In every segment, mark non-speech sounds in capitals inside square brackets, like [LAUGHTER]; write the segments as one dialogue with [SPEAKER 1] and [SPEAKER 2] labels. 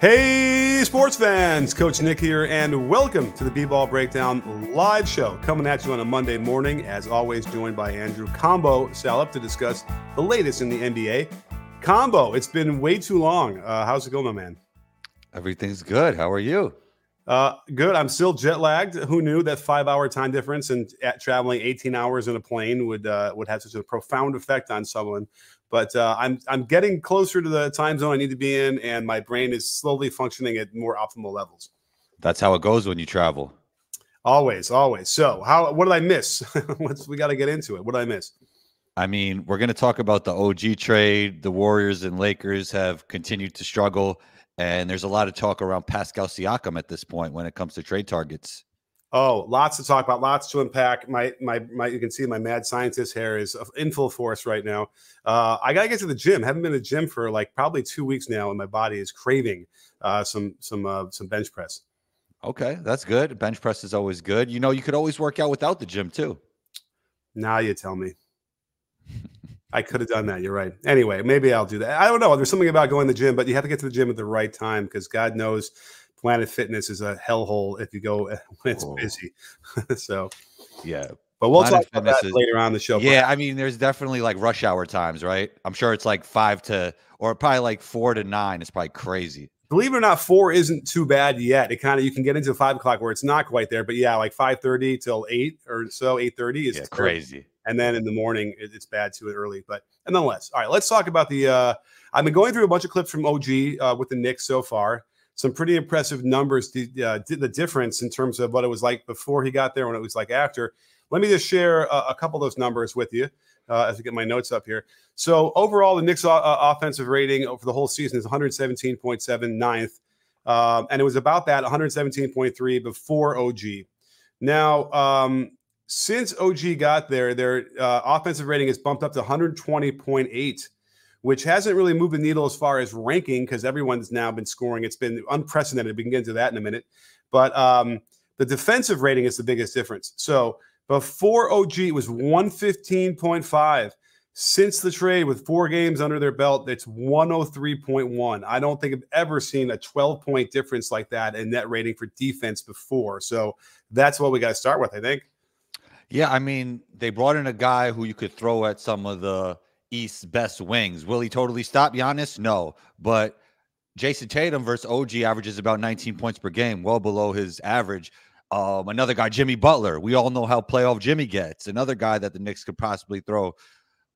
[SPEAKER 1] Hey, sports fans! Coach Nick here, and welcome to the B-Ball Breakdown live show coming at you on a Monday morning. As always, joined by Andrew Combo Salop to discuss the latest in the NBA. Combo, it's been way too long. Uh, how's it going, my man?
[SPEAKER 2] Everything's good. How are you?
[SPEAKER 1] Uh, good. I'm still jet lagged. Who knew that five hour time difference and traveling 18 hours in a plane would uh, would have such a profound effect on someone? But uh, I'm I'm getting closer to the time zone I need to be in, and my brain is slowly functioning at more optimal levels.
[SPEAKER 2] That's how it goes when you travel.
[SPEAKER 1] Always, always. So, how? What did I miss? [LAUGHS] we got to get into it. What did I miss?
[SPEAKER 2] I mean, we're going to talk about the OG trade. The Warriors and Lakers have continued to struggle, and there's a lot of talk around Pascal Siakam at this point when it comes to trade targets.
[SPEAKER 1] Oh, lots to talk about, lots to unpack. My my my you can see my mad scientist hair is in full force right now. Uh, I gotta get to the gym. Haven't been to the gym for like probably two weeks now, and my body is craving uh, some some uh, some bench press.
[SPEAKER 2] Okay, that's good. Bench press is always good. You know, you could always work out without the gym too.
[SPEAKER 1] Now you tell me. [LAUGHS] I could have done that. You're right. Anyway, maybe I'll do that. I don't know. There's something about going to the gym, but you have to get to the gym at the right time because God knows Planet Fitness is a hellhole if you go uh, [LAUGHS] when it's oh. busy. [LAUGHS] so,
[SPEAKER 2] yeah.
[SPEAKER 1] But we'll Planet talk about Fitness that is, later on the show.
[SPEAKER 2] Yeah, I mean, there's definitely like rush hour times, right? I'm sure it's like five to, or probably like four to nine. It's probably crazy.
[SPEAKER 1] Believe it or not, four isn't too bad yet. It kind of you can get into five o'clock where it's not quite there, but yeah, like five thirty till eight or so, eight thirty is
[SPEAKER 2] yeah, crazy.
[SPEAKER 1] And then in the morning, it's bad too early. But nonetheless, all right, let's talk about the. uh I've been going through a bunch of clips from OG uh, with the Knicks so far some pretty impressive numbers. The, uh, the difference in terms of what it was like before he got there and what it was like after. Let me just share a, a couple of those numbers with you uh, as I get my notes up here. So overall, the Knicks' uh, offensive rating over the whole season is 117.7, ninth. Um, and it was about that 117.3 before OG. Now, um, since OG got there, their uh, offensive rating is bumped up to 120.8 which hasn't really moved the needle as far as ranking because everyone's now been scoring. It's been unprecedented. We can get into that in a minute. But um, the defensive rating is the biggest difference. So before OG, it was 115.5. Since the trade, with four games under their belt, it's 103.1. I don't think I've ever seen a 12 point difference like that in net rating for defense before. So that's what we got to start with, I think.
[SPEAKER 2] Yeah, I mean, they brought in a guy who you could throw at some of the East's best wings. Will he totally stop Giannis? No, but Jayson Tatum versus OG averages about 19 points per game, well below his average. Um, another guy, Jimmy Butler. We all know how playoff Jimmy gets. Another guy that the Knicks could possibly throw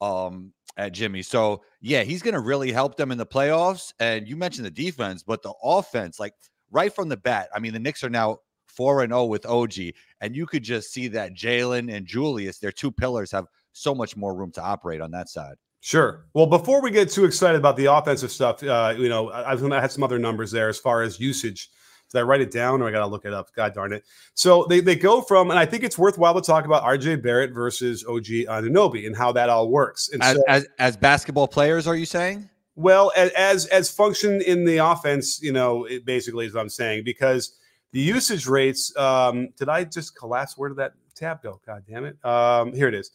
[SPEAKER 2] um, at Jimmy. So yeah, he's going to really help them in the playoffs. And you mentioned the defense, but the offense, like right from the bat, I mean, the Knicks are now four and zero oh with OG, and you could just see that Jalen and Julius, their two pillars, have so much more room to operate on that side.
[SPEAKER 1] Sure. Well, before we get too excited about the offensive stuff, uh, you know, I, I had some other numbers there as far as usage. Did I write it down or I got to look it up? God darn it. So they, they go from, and I think it's worthwhile to talk about RJ Barrett versus OG Anunoby and how that all works. And
[SPEAKER 2] as,
[SPEAKER 1] so,
[SPEAKER 2] as, as basketball players, are you saying?
[SPEAKER 1] Well, as as function in the offense, you know, it basically is what I'm saying because the usage rates. Um, did I just collapse? Where did that tab go? God damn it! Um, here it is.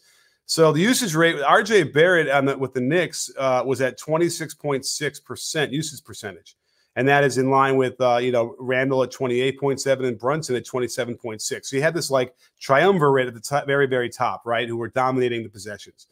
[SPEAKER 1] So the usage rate, RJ Barrett on the, with the Knicks uh, was at 26.6% usage percentage. And that is in line with, uh, you know, Randle at 28.7 and Brunson at 27.6. So you had this like triumvirate at the top, very, very top, right, who were dominating the possessions.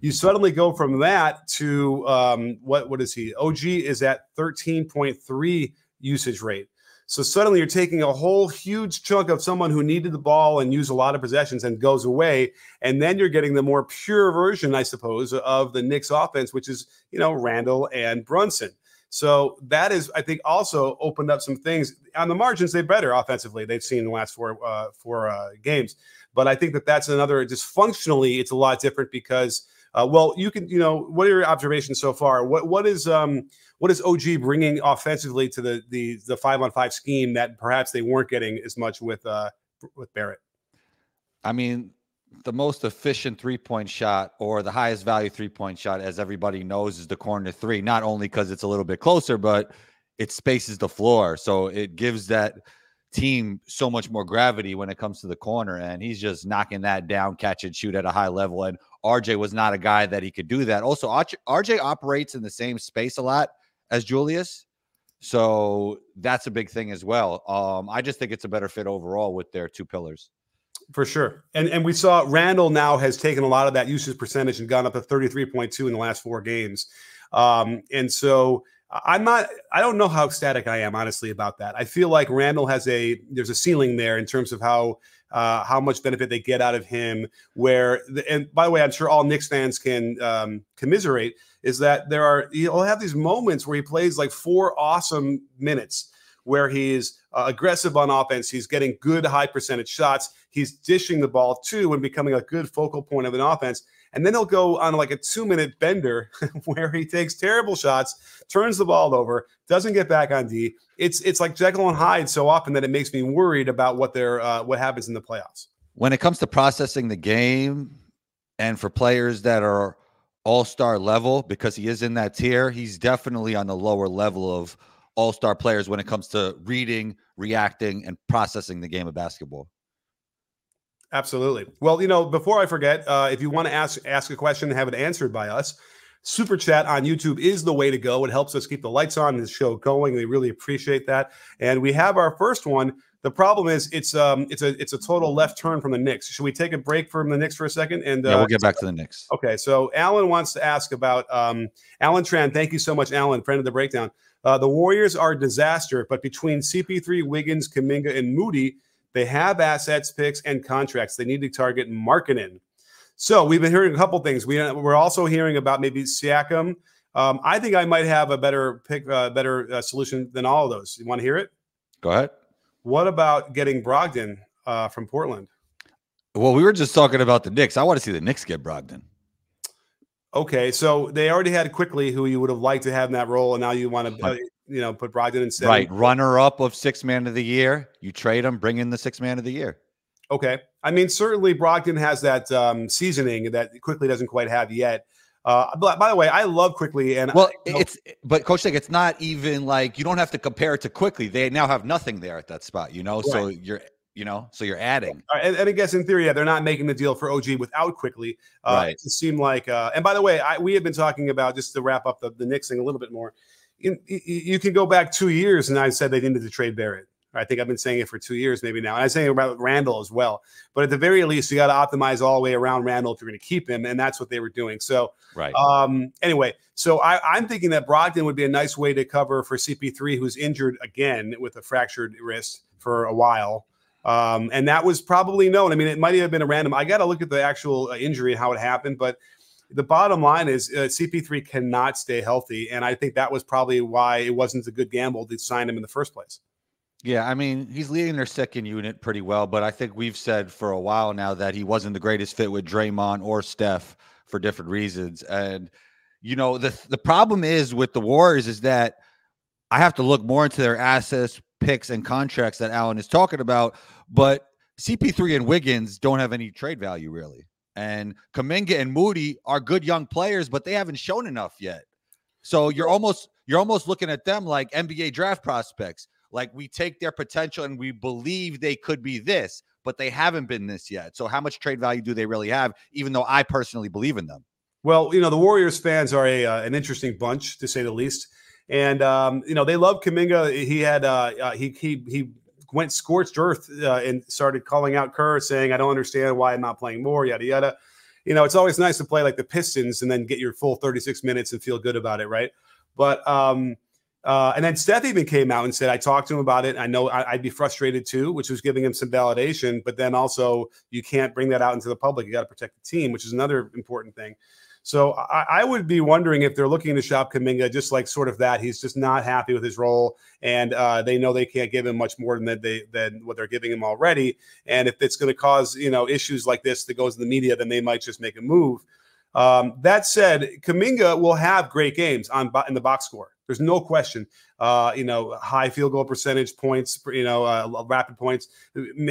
[SPEAKER 1] You suddenly go from that to um, what, what is he? OG is at 13.3 usage rate. So suddenly you're taking a whole huge chunk of someone who needed the ball and used a lot of possessions and goes away. And then you're getting the more pure version, I suppose, of the Knicks offense, which is, you know, Randle and Brunson. So that is, I think, also opened up some things on the margins. They're better offensively. They've seen the last four uh, four uh, games, but I think that that's another. Just functionally, it's a lot different because, uh, well, you can, you know, what are your observations so far? What what is um what is OG bringing offensively to the the the five on five scheme that perhaps they weren't getting as much with uh with Barrett?
[SPEAKER 2] I mean, the most efficient three point shot or the highest value three point shot, as everybody knows, is the corner three. Not only because it's a little bit closer, but it spaces the floor, so it gives that team so much more gravity when it comes to the corner. And he's just knocking that down, catch and shoot at a high level. And RJ was not a guy that he could do that. Also, RJ operates in the same space a lot as Julius. So that's a big thing as well. Um, I just think it's a better fit overall with their two pillars.
[SPEAKER 1] For sure. And and we saw Randle now has taken a lot of that usage percentage and gone up to 33.2 in the last four games. Um, and so I'm not I don't know how ecstatic I am honestly about that. I feel like Randle has a there's a ceiling there in terms of how uh, how much benefit they get out of him. Where the, and by the way, I'm sure all Knicks fans can um, commiserate is that there are he'll have these moments where he plays like four awesome minutes where he's uh, aggressive on offense. He's getting good high percentage shots. He's dishing the ball too and becoming a good focal point of an offense. And then he'll go on like a two minute bender [LAUGHS] where he takes terrible shots, turns the ball over, doesn't get back on D. It's it's like Jekyll and Hyde so often that it makes me worried about what their uh, what happens in the playoffs.
[SPEAKER 2] When it comes to processing the game, and for players that are all star level, because he is in that tier, he's definitely on the lower level of all star players when it comes to reading, reacting, and processing the game of basketball.
[SPEAKER 1] Absolutely. Well, you know, before I forget, uh, if you want to ask ask a question and have it answered by us, super chat on YouTube is the way to go. It helps us keep the lights on the show going. We really appreciate that. And we have our first one. The problem is it's um it's a it's a total left turn from the Knicks. Should we take a break from the Knicks for a second? And
[SPEAKER 2] uh, yeah, we'll get back to the Knicks.
[SPEAKER 1] Okay, so Alan wants to ask about um Alan Tran. Thank you so much, Alan, friend of the breakdown. Uh, the Warriors are a disaster, but between CP3, Wiggins, Kuminga, and Moody, they have assets, picks, and contracts. They need to target Markkanen. So we've been hearing a couple things. We, we're also hearing about maybe Siakam. Um, I think I might have a better pick, uh, better uh, solution than all of those. You want to hear it?
[SPEAKER 2] Go ahead.
[SPEAKER 1] What about getting Brogdon uh, from Portland?
[SPEAKER 2] Well, we were just talking about the Knicks. I want to see the Knicks get Brogdon.
[SPEAKER 1] Okay, so they already had Quickley who you would have liked to have in that role, and now you want to, you know, put Brogdon instead.
[SPEAKER 2] Right, runner up of six man of the year. You trade him, bring in the six man of the year.
[SPEAKER 1] Okay, I mean certainly Brogdon has that um, seasoning that Quickley doesn't quite have yet. Uh, but by the way, I love Quickley and
[SPEAKER 2] well,
[SPEAKER 1] I,
[SPEAKER 2] you know, it's but Coach like it's not even like you don't have to compare it to Quickley. They now have nothing there at that spot, you know. Right. So you're you know, so you're adding.
[SPEAKER 1] And, and, I guess in theory, yeah, they're not making the deal for OG without Quickley. Uh, right. It seemed like, uh, and by the way, I, we have been talking about just to wrap up the, the Knicks thing a little bit more. In, you can go back two years, and I said they needed to trade Barrett. I think I've been saying it for two years, maybe now. And I'm saying about Randle as well. But at the very least, you got to optimize all the way around Randle if you're going to keep him, and that's what they were doing. So,
[SPEAKER 2] right.
[SPEAKER 1] Um, anyway, so I, am thinking that Brogdon would be a nice way to cover for CP3, who's injured again with a fractured wrist for a while. Um, and that was probably known. I mean, it might have been a random. I got to look at the actual uh, injury and how it happened, but the bottom line is uh, CP3 cannot stay healthy, and I think that was probably why it wasn't a good gamble to sign him in the first place.
[SPEAKER 2] Yeah, I mean, he's leading their second unit pretty well, but I think we've said for a while now that he wasn't the greatest fit with Draymond or Steph for different reasons. And you know, the the problem is with the Warriors is that I have to look more into their assets, picks, and contracts that Alan is talking about but CP3 and Wiggins don't have any trade value really. And Kuminga and Moody are good young players, but they haven't shown enough yet. So you're almost you're almost looking at them like NBA draft prospects. Like we take their potential and we believe they could be this, but they haven't been this yet. So how much trade value do they really have? Even though I personally believe in them.
[SPEAKER 1] Well, you know the Warriors fans are a uh, an interesting bunch to say the least, and um, you know they love Kuminga. He had uh, uh, he he he went scorched earth uh, and started calling out Kerr, saying, "I don't understand why I'm not playing more." Yada yada. You know, it's always nice to play like the Pistons and then get your full 36 minutes and feel good about it, right? But um, uh, and then Steph even came out and said, I talked to him about it. I know I, would be frustrated too, which was giving him some validation. But then also, you can't bring that out into the public. You got to protect the team, which is another important thing. So I, I, would be wondering if they're looking to shop Kuminga just like sort of that. He's just not happy with his role, and uh, they know they can't give him much more than they than what they're giving him already. And if it's going to cause you know issues like this that goes in the media, then they might just make a move. Um, that said, Kuminga will have great games on in the box score. There's no question. Uh, you know, high field goal percentage points, you know, uh, rapid points,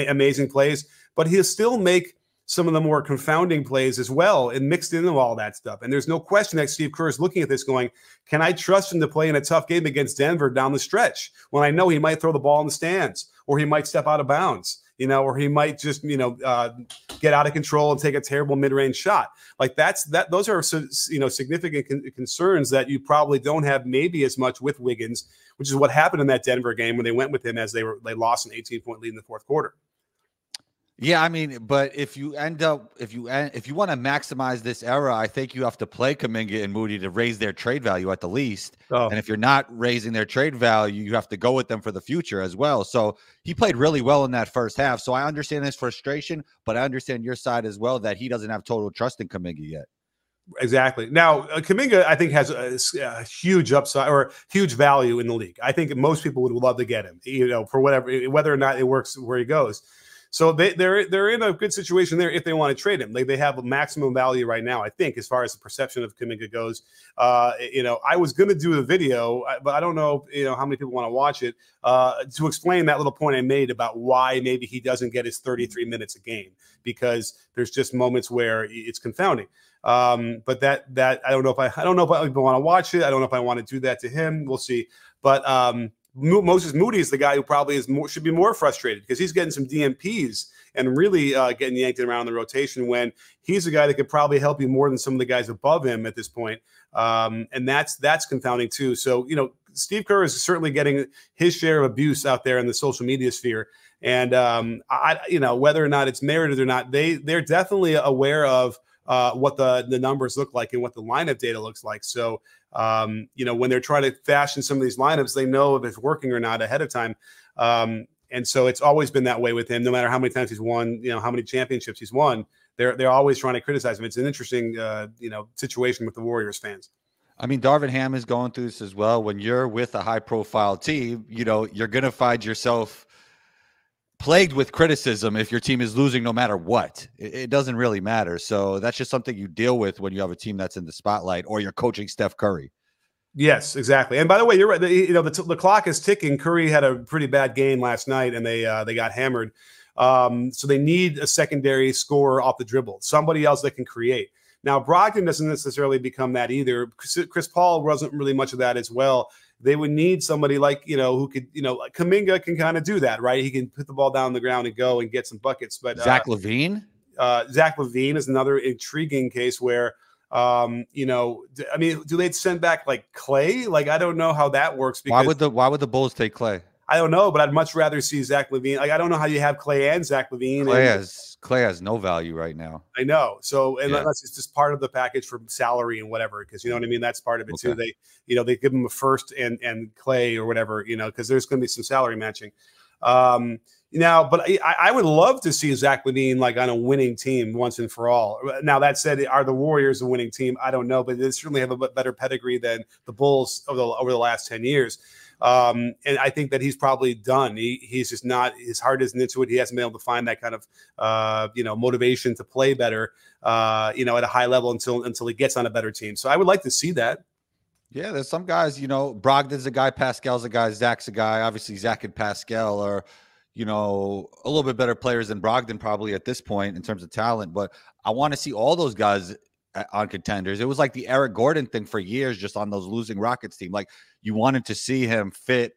[SPEAKER 1] amazing plays, but he'll still make some of the more confounding plays as well and mixed into all that stuff. And there's no question that Steve Kerr is looking at this going, can I trust him to play in a tough game against Denver down the stretch when I know he might throw the ball in the stands or he might step out of bounds? You know, or he might just, you know, uh, get out of control and take a terrible mid-range shot. Like that's that. Those are you know significant con- concerns that you probably don't have maybe as much with Wiggins, which is what happened in that Denver game when they went with him as they were they lost an 18 point lead in the fourth quarter.
[SPEAKER 2] Yeah, I mean, but if you end up if you if you want to maximize this era, I think you have to play Kuminga and Moody to raise their trade value at the least. Oh. And if you're not raising their trade value, you have to go with them for the future as well. So he played really well in that first half. So I understand his frustration, but I understand your side as well that he doesn't have total trust in Kuminga yet.
[SPEAKER 1] Exactly. Now, uh, Kuminga, I think, has a, a, huge upside or huge value in the league. I think most people would love to get him, you know, for whatever, whether or not it works where he goes. So they, they're they're in a good situation there if they want to trade him. They, they have a maximum value right now, I think, as far as the perception of Kuminga goes. Uh, you know, I was going to do a video, but I don't know, you know, how many people want to watch it uh, to explain that little point I made about why maybe he doesn't get his 33 minutes a game because there's just moments where it's confounding. Um, but that that I don't know if I I don't know if I want to watch it. I don't know if I want to do that to him. We'll see. But um, Moses Moody is the guy who probably is more should be more frustrated because he's getting some DMPs and really uh, getting yanked around the rotation when he's a guy that could probably help you more than some of the guys above him at this point. Um, and that's that's confounding too. So you know, Steve Kerr is certainly getting his share of abuse out there in the social media sphere. And um, I, you know, whether or not it's merited or not, they they're definitely aware of uh, what the the numbers look like and what the lineup data looks like. So um, you know when they're trying to fashion some of these lineups, they know if it's working or not ahead of time. Um, and so it's always been that way with him. No matter how many times he's won, you know how many championships he's won, they're they're always trying to criticize him. It's an interesting uh, you know situation with the Warriors fans.
[SPEAKER 2] I mean, Darvin Ham is going through this as well. When you're with a high profile team, you know, you're to find yourself plagued with criticism if your team is losing no matter what. It, it, doesn't really matter. So that's just something you deal with when you have a team that's in the spotlight or you're coaching Steph Curry.
[SPEAKER 1] Yes, exactly. And by the way, you're right. The, you know, the, the clock is ticking. Curry had a pretty bad game last night, and they uh, they got hammered. Um, so they need a secondary scorer off the dribble, somebody else that can create. Now Brogdon doesn't necessarily become that either. Chris, Chris Paul wasn't really much of that as well they would need somebody like you know who could you know Kuminga can kind of do that, right? He can put the ball down the ground and go and get some buckets. But
[SPEAKER 2] Zach uh, LaVine,
[SPEAKER 1] uh, Zach LaVine is another intriguing case where um, you know, I mean, do they send back like Klay? Like I don't know how that works.
[SPEAKER 2] Because, why would the Why would the Bulls take Klay?
[SPEAKER 1] I don't know, but I'd much rather see Zach LaVine. Like I don't know how you have Klay and Zach LaVine.
[SPEAKER 2] Klay has Klay has no value right now.
[SPEAKER 1] I know. So unless yeah. it's just part of the package for salary and whatever, because you know what I mean. That's part of it okay. too. They, you know, they give him a first and and Klay or whatever, you know, because there's going to be some salary matching. Um, now, but I, I, would love to see Zach LaVine like on a winning team once and for all. Now that said, are the Warriors a winning team? I don't know, but they certainly have a better pedigree than the Bulls over the, over the last ten years. Um, and I think that he's probably done. He, he's just not his heart isn't into it. He hasn't been able to find that kind of uh, you know motivation to play better, uh, you know, at a high level until until he gets on a better team. So I would like to see that.
[SPEAKER 2] Yeah, there's some guys, you know, Brogdon's a guy, Pascal's a guy, Zach's a guy. Obviously, Zach and Pascal are, you know, a little bit better players than Brogdon probably at this point in terms of talent. But I want to see all those guys Uh, on contenders. It was like the Eric Gordon thing for years, just on those losing Rockets team. Like you wanted to see him fit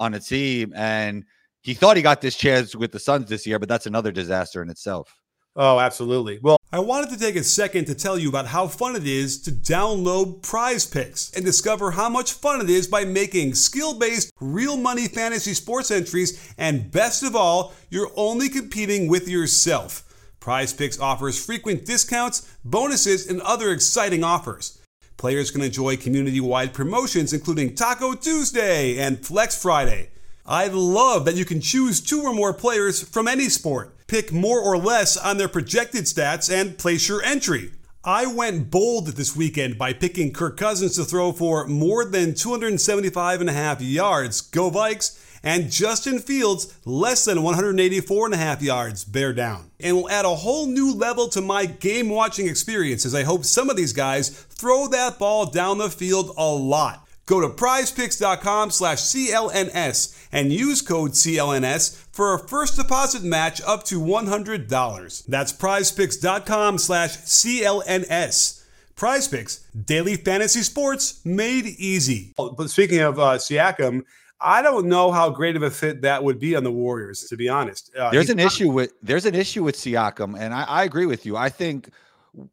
[SPEAKER 2] on a team, and he thought he got this chance with the Suns this year, but that's another disaster in itself.
[SPEAKER 1] Oh, absolutely. Well, I wanted to take a second to tell you about how fun it is to download Prize Picks and discover how much fun it is by making skill-based, real money fantasy sports entries. And best of all, you're only competing with yourself. Prize Picks offers frequent discounts, bonuses, and other exciting offers. Players can enjoy community wide promotions including Taco Tuesday and Flex Friday. I love that you can choose two or more players from any sport, pick more or less on their projected stats, and place your entry. I went bold this weekend by picking Kirk Cousins to throw for more than 275 and a half yards. Go Vikes! And Justin Fields less than 184 and a half yards, bear down. And will add a whole new level to my game watching experience as I hope some of these guys throw that ball down the field a lot. Go to prizepicks.com slash CLNS and use code CLNS for a first deposit match up to $100. That's prizepicks.com slash CLNS. Prize Picks, daily fantasy sports made easy. But speaking of uh, Siakam, I don't know how great of a fit that would be on the Warriors, to be honest.
[SPEAKER 2] Uh, there's an issue with there's an issue with Siakam, and I, I agree with you. I think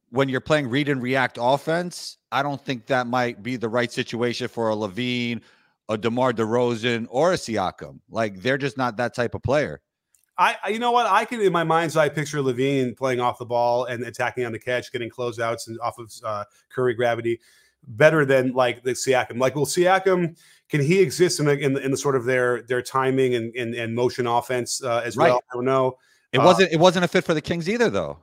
[SPEAKER 2] when you're playing read and react offense, I don't think that might be the right situation for a LaVine, a DeMar DeRozan, or a Siakam. Like they're just not that type of player.
[SPEAKER 1] I, you know what, I can in my mind's eye picture LaVine playing off the ball and attacking on the catch, getting closeouts and off of uh, Curry gravity, better than like the Siakam. Like, will Siakam can he exist in the, in the, in the sort of their their timing and and, and motion offense uh, as right. well? I don't know.
[SPEAKER 2] It wasn't it wasn't a fit for the Kings either, though.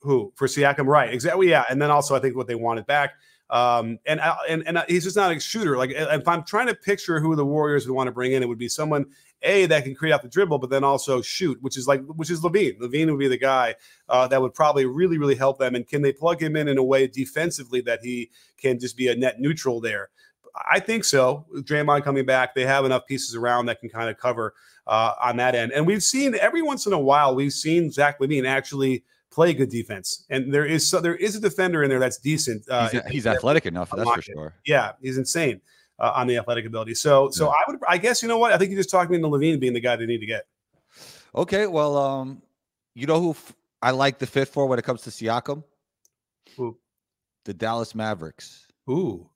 [SPEAKER 1] Who for Siakam? Right, exactly. Yeah, and then also I think what they wanted back. Um, and and and he's just not a shooter. Like if I'm trying to picture who the Warriors would want to bring in, it would be someone a that can create off the dribble, but then also shoot, which is like which is LaVine. LaVine would be the guy uh, that would probably really really help them. And can they plug him in in a way defensively that he can just be a net neutral there? I think so. Draymond coming back, they have enough pieces around that can kind of cover uh, on that end. And we've seen every once in a while, we've seen Zach LaVine actually play good defense. And there is so there is a defender in there that's decent.
[SPEAKER 2] Uh, he's, he's athletic enough, that's for sure.
[SPEAKER 1] Yeah, he's insane uh, on the athletic ability. So so yeah. I would I guess you know what I think you just talked me into LaVine being the guy they need to get.
[SPEAKER 2] Okay, well, um, you know who f- I like the fit for when it comes to Siakam?
[SPEAKER 1] Who?
[SPEAKER 2] The Dallas Mavericks.
[SPEAKER 1] Ooh.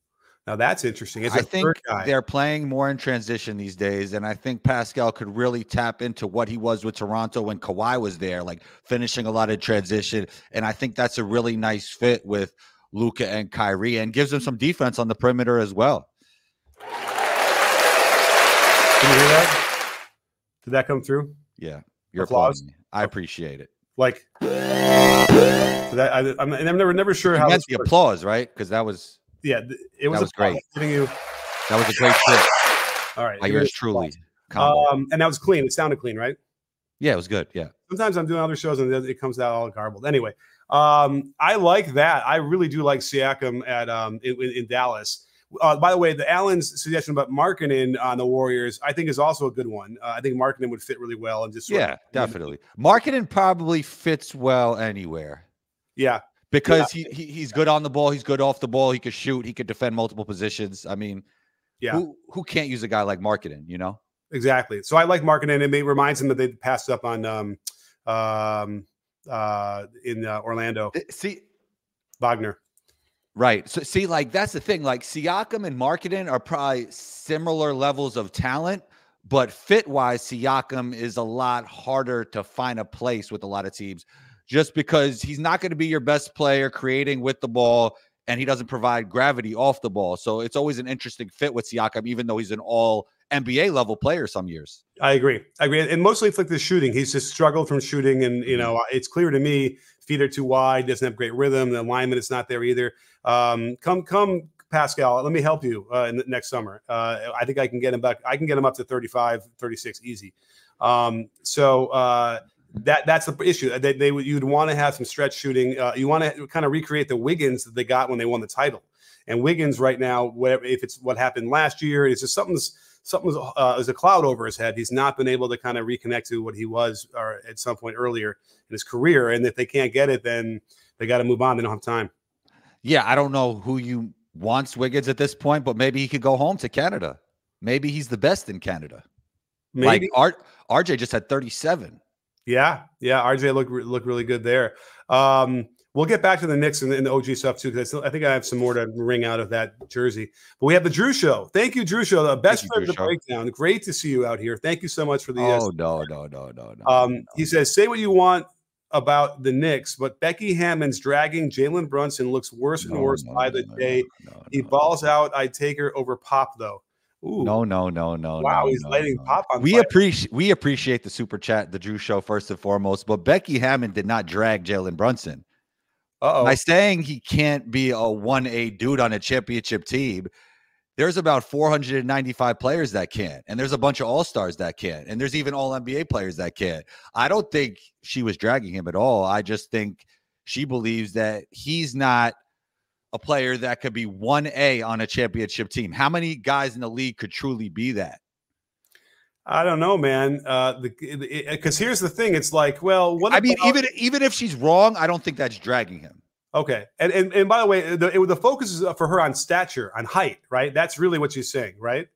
[SPEAKER 1] Now that's interesting. It's
[SPEAKER 2] I think they're playing more in transition these days, and I think Pascal could really tap into what he was with Toronto when Kawhi was there, like finishing a lot of transition. And I think that's a really nice fit with Luka and Kyrie, and gives them some defense on the perimeter as well. Can
[SPEAKER 1] you hear that? Did that come through?
[SPEAKER 2] Yeah, your applause. I appreciate it.
[SPEAKER 1] Like that, I, am never never sure
[SPEAKER 2] you
[SPEAKER 1] how.
[SPEAKER 2] That's the applause, right? Because that was
[SPEAKER 1] yeah, it was,
[SPEAKER 2] was great. You, that was a great trip.
[SPEAKER 1] All right,
[SPEAKER 2] yours truly.
[SPEAKER 1] Um, and that was clean. It sounded clean, right?
[SPEAKER 2] Yeah, it was good. Yeah.
[SPEAKER 1] Sometimes I'm doing other shows and it comes out all garbled. Anyway, um, I like that. I really do like Siakam at um in, in Dallas. Uh, by the way, the Alan's suggestion about Markkanen on the Warriors, I think, is also a good one. Uh, I think Markkanen would fit really well and just
[SPEAKER 2] yeah, of, definitely. Markkanen probably fits well anywhere.
[SPEAKER 1] Yeah,
[SPEAKER 2] because yeah. he, he he's good on the ball, he's good off the ball, he could shoot, he could defend multiple positions. I mean,
[SPEAKER 1] yeah,
[SPEAKER 2] who who can't use a guy like Markkanen, you know?
[SPEAKER 1] Exactly. So I like Markkanen. It reminds him that they passed up on um um uh in uh, Orlando.
[SPEAKER 2] Uh, see
[SPEAKER 1] Wagner.
[SPEAKER 2] Right. So see, like that's the thing. Like Siakam and Markkanen are probably similar levels of talent, but fit wise, Siakam is a lot harder to find a place with a lot of teams just because he's not going to be your best player creating with the ball and he doesn't provide gravity off the ball. So it's always an interesting fit with Siakam, even though he's an all NBA level player some years.
[SPEAKER 1] I agree. I agree. And mostly it's like the shooting. He's just struggled from shooting. And, you mm-hmm. know, it's clear to me feet are too wide, doesn't have great rhythm. The alignment is not there either. Um, come, come, Pascal, let me help you uh, in the, next summer. Uh, I think I can get him back. I can get him up to 35, 36 easy. Um, so, uh, that that's the issue. They, they you'd want to have some stretch shooting. Uh, you want to kind of recreate the Wiggins that they got when they won the title. And Wiggins right now, whatever if it's what happened last year, it's just something's something's uh, there's a cloud over his head. He's not been able to kind of reconnect to what he was or at some point earlier in his career. And if they can't get it, then they got to move on. They don't have time.
[SPEAKER 2] Yeah, I don't know who you wants Wiggins at this point, but maybe he could go home to Canada. Maybe he's the best in Canada. Maybe like Art, RJ just had 37.
[SPEAKER 1] Yeah, yeah. RJ looked look really good there. Um, we'll get back to the Knicks and, and the OG stuff too, because I think I have some more to ring out of that jersey. But we have the Drew Show. Thank you, Drew Show, the best friend of the breakdown. Great to see you out here. Thank you so much for the.
[SPEAKER 2] Uh, oh no, no, no, no, no.
[SPEAKER 1] Um,
[SPEAKER 2] no.
[SPEAKER 1] he says, "Say what you want about the Knicks, but Becky Hammon's dragging Jalen Brunson looks worse and no, worse no, by the day. he balls out. I'd take her over Pop though."
[SPEAKER 2] Ooh. No, no, no, no.
[SPEAKER 1] Wow,
[SPEAKER 2] no,
[SPEAKER 1] he's
[SPEAKER 2] no,
[SPEAKER 1] lighting
[SPEAKER 2] no.
[SPEAKER 1] pop on.
[SPEAKER 2] We appreciate we appreciate the super chat, the Drew Show first and foremost. But Becky Hammon did not drag Jalen Brunson.
[SPEAKER 1] Uh-oh.
[SPEAKER 2] By saying he can't be a one A dude on a championship team, there's about 495 players that can't, and there's a bunch of all stars that can't, and there's even all NBA players that can't. I don't think she was dragging him at all. I just think she believes that he's not a player that could be 1A on a championship team. How many guys in the league could truly be that?
[SPEAKER 1] I don't know, man. Uh, because here's the thing: it's like, well, what
[SPEAKER 2] I mean, even even if she's wrong, I don't think that's dragging him.
[SPEAKER 1] Okay, and and, and by the way, the, it, the focus is for her on stature, on height, right? That's really what she's saying, right?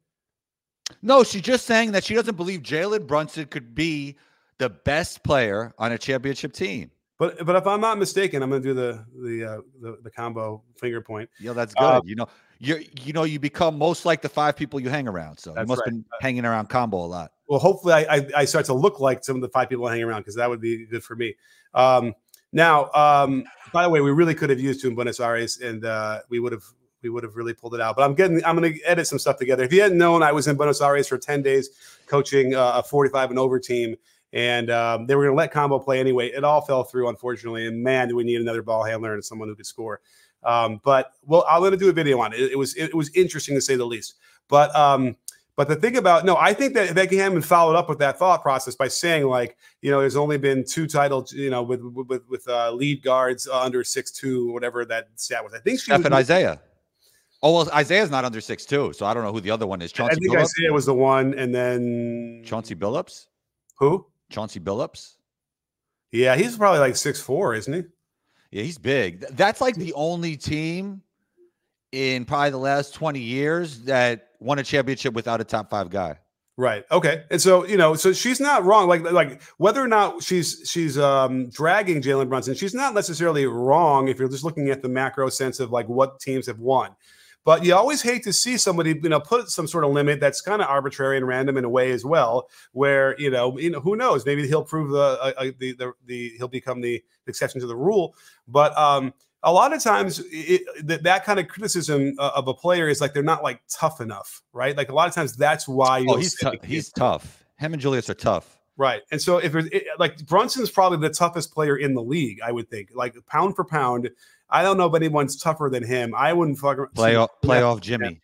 [SPEAKER 2] No, she's just saying that she doesn't believe Jalen Brunson could be the best player on a championship team.
[SPEAKER 1] But but if I'm not mistaken, I'm going to do the the, uh, the the combo finger point.
[SPEAKER 2] Yeah, that's good. Um, you know, you you know you become most like the five people you hang around. So you must right. been hanging around combo a lot.
[SPEAKER 1] Well, hopefully I, I, I start to look like some of the five people hanging around because that would be good for me. Um, now, um, by the way, we really could have used you in Buenos Aires, and uh, we would have we would have really pulled it out. But I'm getting I'm going to edit some stuff together. If you hadn't known, I was in Buenos Aires for 10 days coaching uh, a 45 and over team and um, they were going to let combo play anyway. It all fell through, unfortunately. And man, do we need another ball handler and someone who could score. Um, but well, I'm going to do a video on it. it. It, was it was interesting to say the least. But um, but the thing about no, I think that Becky Hammon followed up with that thought process by saying like, you know, there's only been two titles, you know, with with with uh, lead guards under six two, whatever that stat was. I think she
[SPEAKER 2] Steph and Isaiah. Oh well, Isaiah's not under six two, so I don't know who the other one is.
[SPEAKER 1] Chauncey I think Billups? Isaiah was the one, and then
[SPEAKER 2] Chauncey Billups.
[SPEAKER 1] Who?
[SPEAKER 2] Chauncey Billups.
[SPEAKER 1] Yeah, he's probably like six four, isn't he?
[SPEAKER 2] Yeah, he's big. That's like the only team in probably the last 20 years that won a championship without a top five guy.
[SPEAKER 1] Right. Okay. And so you know, so she's not wrong. Like like whether or not she's she's um dragging Jalen Brunson, she's not necessarily wrong if you're just looking at the macro sense of like what teams have won. But you always hate to see somebody, you know, put some sort of limit that's kind of arbitrary and random in a way as well, where you know, you know, who knows? Maybe he'll prove the uh, uh the, the, the he'll become the exception to the rule. But um, a lot of times it, that, that kind of criticism uh, of a player is like they're not like tough enough, right? Like a lot of times that's why.
[SPEAKER 2] Oh, he's t- he's tough. Him and Julius are tough.
[SPEAKER 1] Right. And so if it, like Brunson's probably the toughest player in the league, I would think, like pound for pound. I don't know if anyone's tougher than him. I wouldn't fuck
[SPEAKER 2] play off, playoff Jimmy.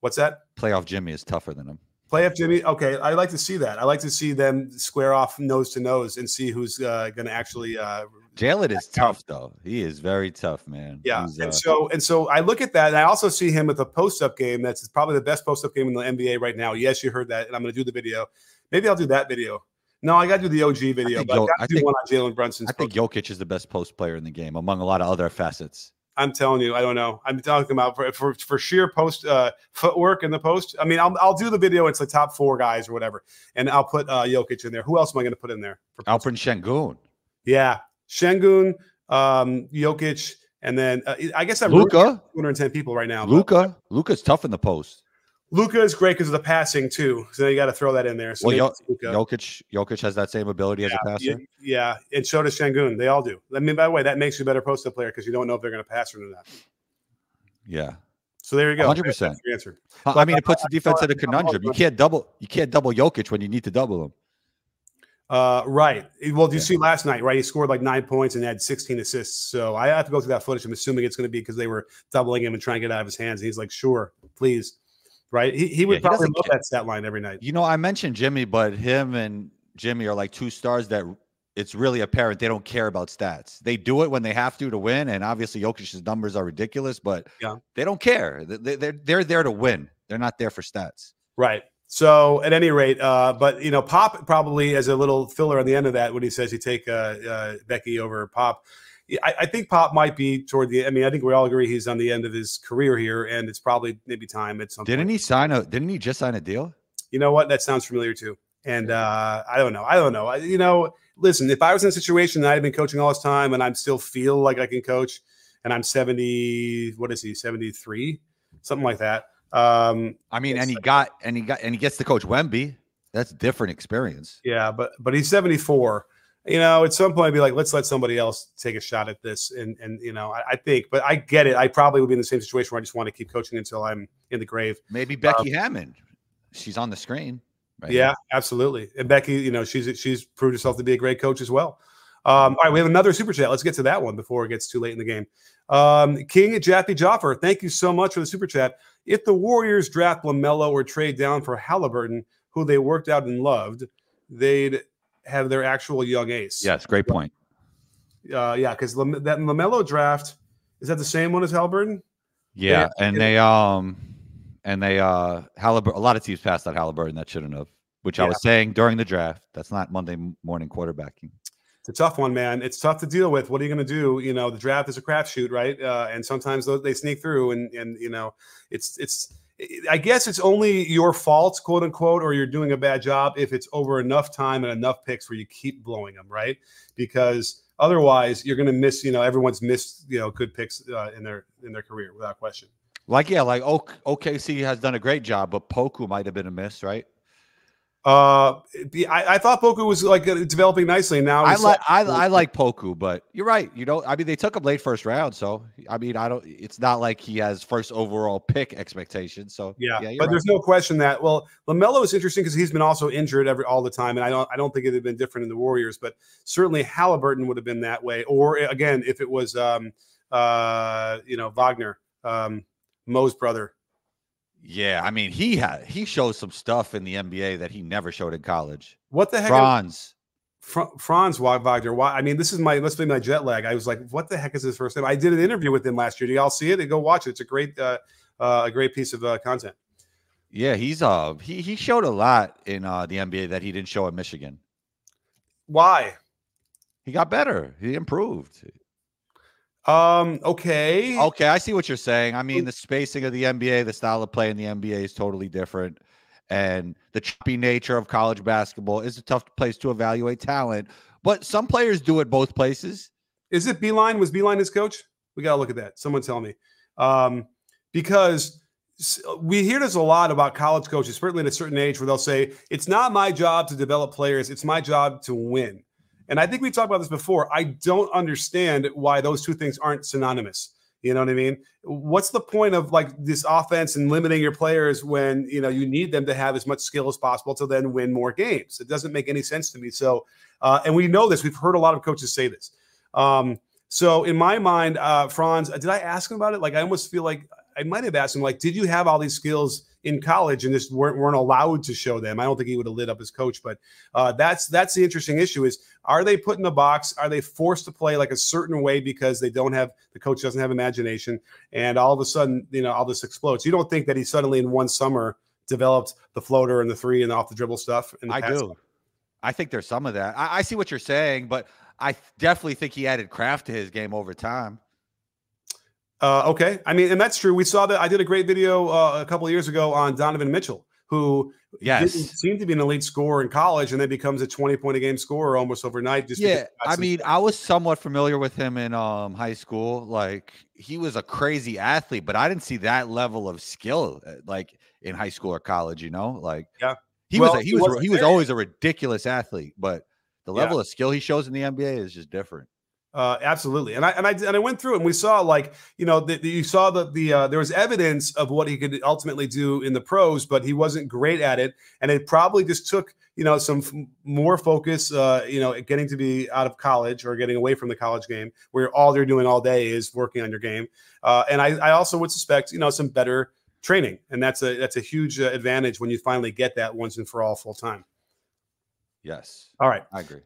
[SPEAKER 1] What's that?
[SPEAKER 2] Playoff Jimmy is tougher than him.
[SPEAKER 1] Playoff Jimmy. Okay, I like to see that. I like to see them square off nose to nose and see who's uh, going to actually. Uh,
[SPEAKER 2] Jalen is tough though. He is very tough, man.
[SPEAKER 1] Yeah, He's, and uh, so and so I look at that, and I also see him with a post up game. That's probably the best post up game in the NBA right now. Yes, you heard that, and I'm going to do the video. Maybe I'll do that video. No, I got to do the OG video, I but Yo- I to do one on Jalen Brunson.
[SPEAKER 2] I think Jokic is the best post player in the game among a lot of other facets.
[SPEAKER 1] I'm telling you, I don't know. I'm talking about for for, for sheer post uh, footwork in the post. I mean, I'll, I'll do the video. It's the top four guys or whatever, and I'll put uh, Jokic in there. Who else am I going to put in there?
[SPEAKER 2] Alperen Sengun.
[SPEAKER 1] Yeah, Sengun, um, Jokic, and then uh, I guess I'm
[SPEAKER 2] Luka.
[SPEAKER 1] 210 people right now.
[SPEAKER 2] Luka, Luka's tough in the post.
[SPEAKER 1] Luka is great because of the passing too. So you got to throw that in there. So
[SPEAKER 2] well, Jokic, Jokic has that same ability
[SPEAKER 1] yeah,
[SPEAKER 2] as a passer.
[SPEAKER 1] Yeah, and so does Sengun. They all do. I mean, by the way, that makes you a better post-up player because you don't know if they're going to pass or not.
[SPEAKER 2] Yeah.
[SPEAKER 1] So there you go.
[SPEAKER 2] Hundred percent. Answer. I mean, it puts the defense in a conundrum. You can't double. You can't double Jokic when you need to double him.
[SPEAKER 1] Uh, right. Well, did you yeah. see last night? Right, he scored like nine points and had 16 assists. So I have to go through that footage. I'm assuming it's going to be because they were doubling him and trying to get out of his hands. And he's like, "Sure, please." Right? He, he would yeah, he probably love that stat line every night.
[SPEAKER 2] You know, I mentioned Jimmy, but him and Jimmy are like two stars that it's really apparent they don't care about stats. They do it when they have to to win, and obviously Jokic's numbers are ridiculous, but yeah. they don't care. They, they're they're there to win. They're not there for stats.
[SPEAKER 1] Right. So at any rate, uh, but you know, Pop probably as a little filler on the end of that when he says he take uh, uh, Becky over Pop. I, I, think Pop might be toward the. I mean, I think we all agree he's on the end of his career here, and it's probably maybe time at some.
[SPEAKER 2] Didn't
[SPEAKER 1] point.
[SPEAKER 2] he sign a? Didn't he just sign a deal?
[SPEAKER 1] You know what? That sounds familiar too. And uh, I don't know. I don't know. I, you know, listen. If I was in a situation that I've been coaching all this time, and I still feel like I can coach, and I'm seventy, what is he? Seventy three, something like that. Um,
[SPEAKER 2] I mean, and he got and he got and he gets to coach Wemby. That's different experience.
[SPEAKER 1] Yeah, but but he's seventy four you know, at some point, I'd be like, let's let somebody else take a shot at this. And and you know, I, I, think, but I get it. I probably would be in the same situation where I just want to keep coaching until I'm in the grave.
[SPEAKER 2] Maybe Becky um, Hammon, she's on the screen.
[SPEAKER 1] Right yeah, absolutely. And Becky, you know, she's she's proved herself to be a great coach as well. Um, all right, we have another super chat. Let's get to that one before it gets too late in the game. Um, King Jaffe Joffer, thank you so much for the super chat. If the Warriors draft LaMelo or trade down for Halliburton, who they worked out and loved, they'd have their actual young ace.
[SPEAKER 2] Yes, great point.
[SPEAKER 1] Uh, yeah, because Lam- that LaMelo draft is that the same one as Halliburton?
[SPEAKER 2] Yeah, and they um and they uh Halliburton. A lot of teams passed that Halliburton that shouldn't have. Which yeah. I was saying during the draft. That's not Monday morning quarterbacking.
[SPEAKER 1] It's a tough one, man. It's tough to deal with. What are you going to do? You know, the draft is a crapshoot, right? Uh, and sometimes they sneak through, and and you know, it's it's I guess it's only your fault, quote unquote, or you're doing a bad job if it's over enough time and enough picks where you keep blowing them, right? Because otherwise, you're going to miss. You know, everyone's missed. You know, good picks uh, in their in their career without question.
[SPEAKER 2] Like yeah, like OKC has done a great job, but Poku might have been a miss, right?
[SPEAKER 1] Uh, I, I thought Poku was like developing nicely. Now
[SPEAKER 2] I like I, I like Poku, but you're right. You know, I mean, they took him late first round, so I mean, I don't. It's not like he has first overall pick expectations. So
[SPEAKER 1] yeah, yeah but right. there's no question that well, Lamelo is interesting because he's been also injured every all the time, and I don't I don't think it had been different in the Warriors, but certainly Halliburton would have been that way. Or again, if it was um uh you know Wagner um Mo's brother
[SPEAKER 2] yeah, I mean, he had he shows some stuff in the NBA that he never showed in college.
[SPEAKER 1] What the heck,
[SPEAKER 2] Franz?
[SPEAKER 1] Fr- Franz Wagner. Why? I mean, this is my must be my jet lag. I was like, what the heck is his first name? I did an interview with him last year. Do y'all see it? Go watch it. It's a great, uh, uh, a great piece of uh, content.
[SPEAKER 2] Yeah, he's uh he he showed a lot in uh the NBA that he didn't show at Michigan.
[SPEAKER 1] Why?
[SPEAKER 2] He got better. He improved.
[SPEAKER 1] Um, okay.
[SPEAKER 2] Okay, I see what you're saying. I mean, the spacing of the NBA, the style of play in the NBA is totally different. And the choppy nature of college basketball is a tough place to evaluate talent. But some players do it both places.
[SPEAKER 1] Is it Beilein? Was Beilein his coach? We got to look at that. Someone tell me. Um, because we hear this a lot about college coaches, certainly at a certain age, where they'll say, It's not my job to develop players, it's my job to win. And I think we talked about this before. I don't understand why those two things aren't synonymous. You know what I mean? What's the point of like this offense and limiting your players when you know you need them to have as much skill as possible to then win more games? It doesn't make any sense to me. So, uh, and we know this. We've heard a lot of coaches say this. Um, so in my mind, uh, Franz, did I ask him about it? Like I almost feel like I might have asked him, like, did you have all these skills in college and just weren't weren't allowed to show them? I don't think he would have lit up his coach, but uh, that's that's the interesting issue: is are they put in the box? Are they forced to play like a certain way because they don't have the coach doesn't have imagination, and all of a sudden, you know, all this explodes? You don't think that he suddenly in one summer developed the floater and the three and off the dribble stuff?
[SPEAKER 2] I do. I think there's some of that. I, I see what you're saying, but I definitely think he added craft to his game over time.
[SPEAKER 1] Uh, okay, I mean, and that's true. We saw that. I did a great video uh, a couple of years ago on Donovan Mitchell, who yes. didn't seem to be an elite scorer in college, and then becomes a twenty point a game scorer almost overnight.
[SPEAKER 2] Just yeah, I mean, I was somewhat familiar with him in um, high school. Like he was a crazy athlete, but I didn't see that level of skill uh, like in high school or college. You know, like
[SPEAKER 1] yeah,
[SPEAKER 2] he well, was a, he, he was he was always a ridiculous athlete, but the level yeah. of skill he shows in the NBA is just different.
[SPEAKER 1] Uh, absolutely, and I and I and I went through it, and we saw like you know the, the, you saw that the uh, there was evidence of what he could ultimately do in the pros, but he wasn't great at it, and it probably just took you know some f- more focus, uh, you know, getting to be out of college or getting away from the college game, where all they're doing all day is working on your game, uh, and I, I also would suspect you know some better training, and that's a that's a huge uh, advantage when you finally get that once and for all full time.
[SPEAKER 2] Yes.
[SPEAKER 1] All right.
[SPEAKER 2] I agree.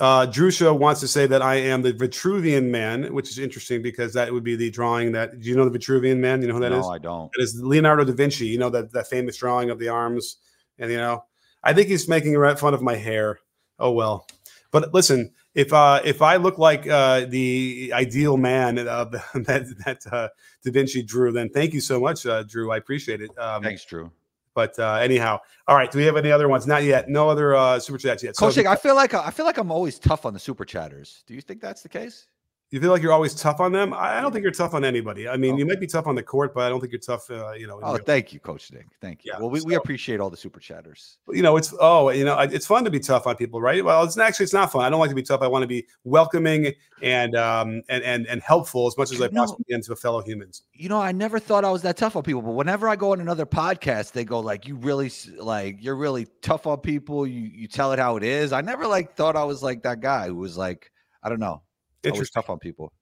[SPEAKER 1] Uh, Drew Show wants to say that I am the Vitruvian man, which is interesting because that would be the drawing that. Do you know the Vitruvian man? You know who that
[SPEAKER 2] no,
[SPEAKER 1] is?
[SPEAKER 2] I don't.
[SPEAKER 1] It is Leonardo da Vinci. You know that that famous drawing of the arms, and you know, I think he's making fun of my hair. Oh well, but listen, if uh, if I look like uh, the ideal man uh, [LAUGHS] that that uh, Da Vinci drew, then thank you so much, uh, Drew. I appreciate it.
[SPEAKER 2] Um, Thanks, Drew.
[SPEAKER 1] But uh, anyhow, all right. Do we have any other ones? Not yet. No other uh, super chats yet.
[SPEAKER 2] Coach, so, I feel like I feel like I'm always tough on the super chatters. Do you think that's the case?
[SPEAKER 1] You feel like you're always tough on them? I, don't think you're tough on anybody. I mean, you might be tough on the court, but I don't think you're tough. Uh, you know.
[SPEAKER 2] Oh, thank you, Coach Nick. Thank you. Yeah, well, we, so, we appreciate all the super chatters.
[SPEAKER 1] You know, it's oh, you know, it's fun to be tough on people, right? Well, it's actually it's not fun. I don't like to be tough. I want to be welcoming and um and and and helpful as much as I possibly can to fellow humans.
[SPEAKER 2] You know, I never thought I was that tough on people, but whenever I go on another podcast, they go like, "You really like you're really tough on people. You you tell it how it is." I never like thought I was like that guy who was like, I don't know,
[SPEAKER 1] interesting
[SPEAKER 2] tough on people.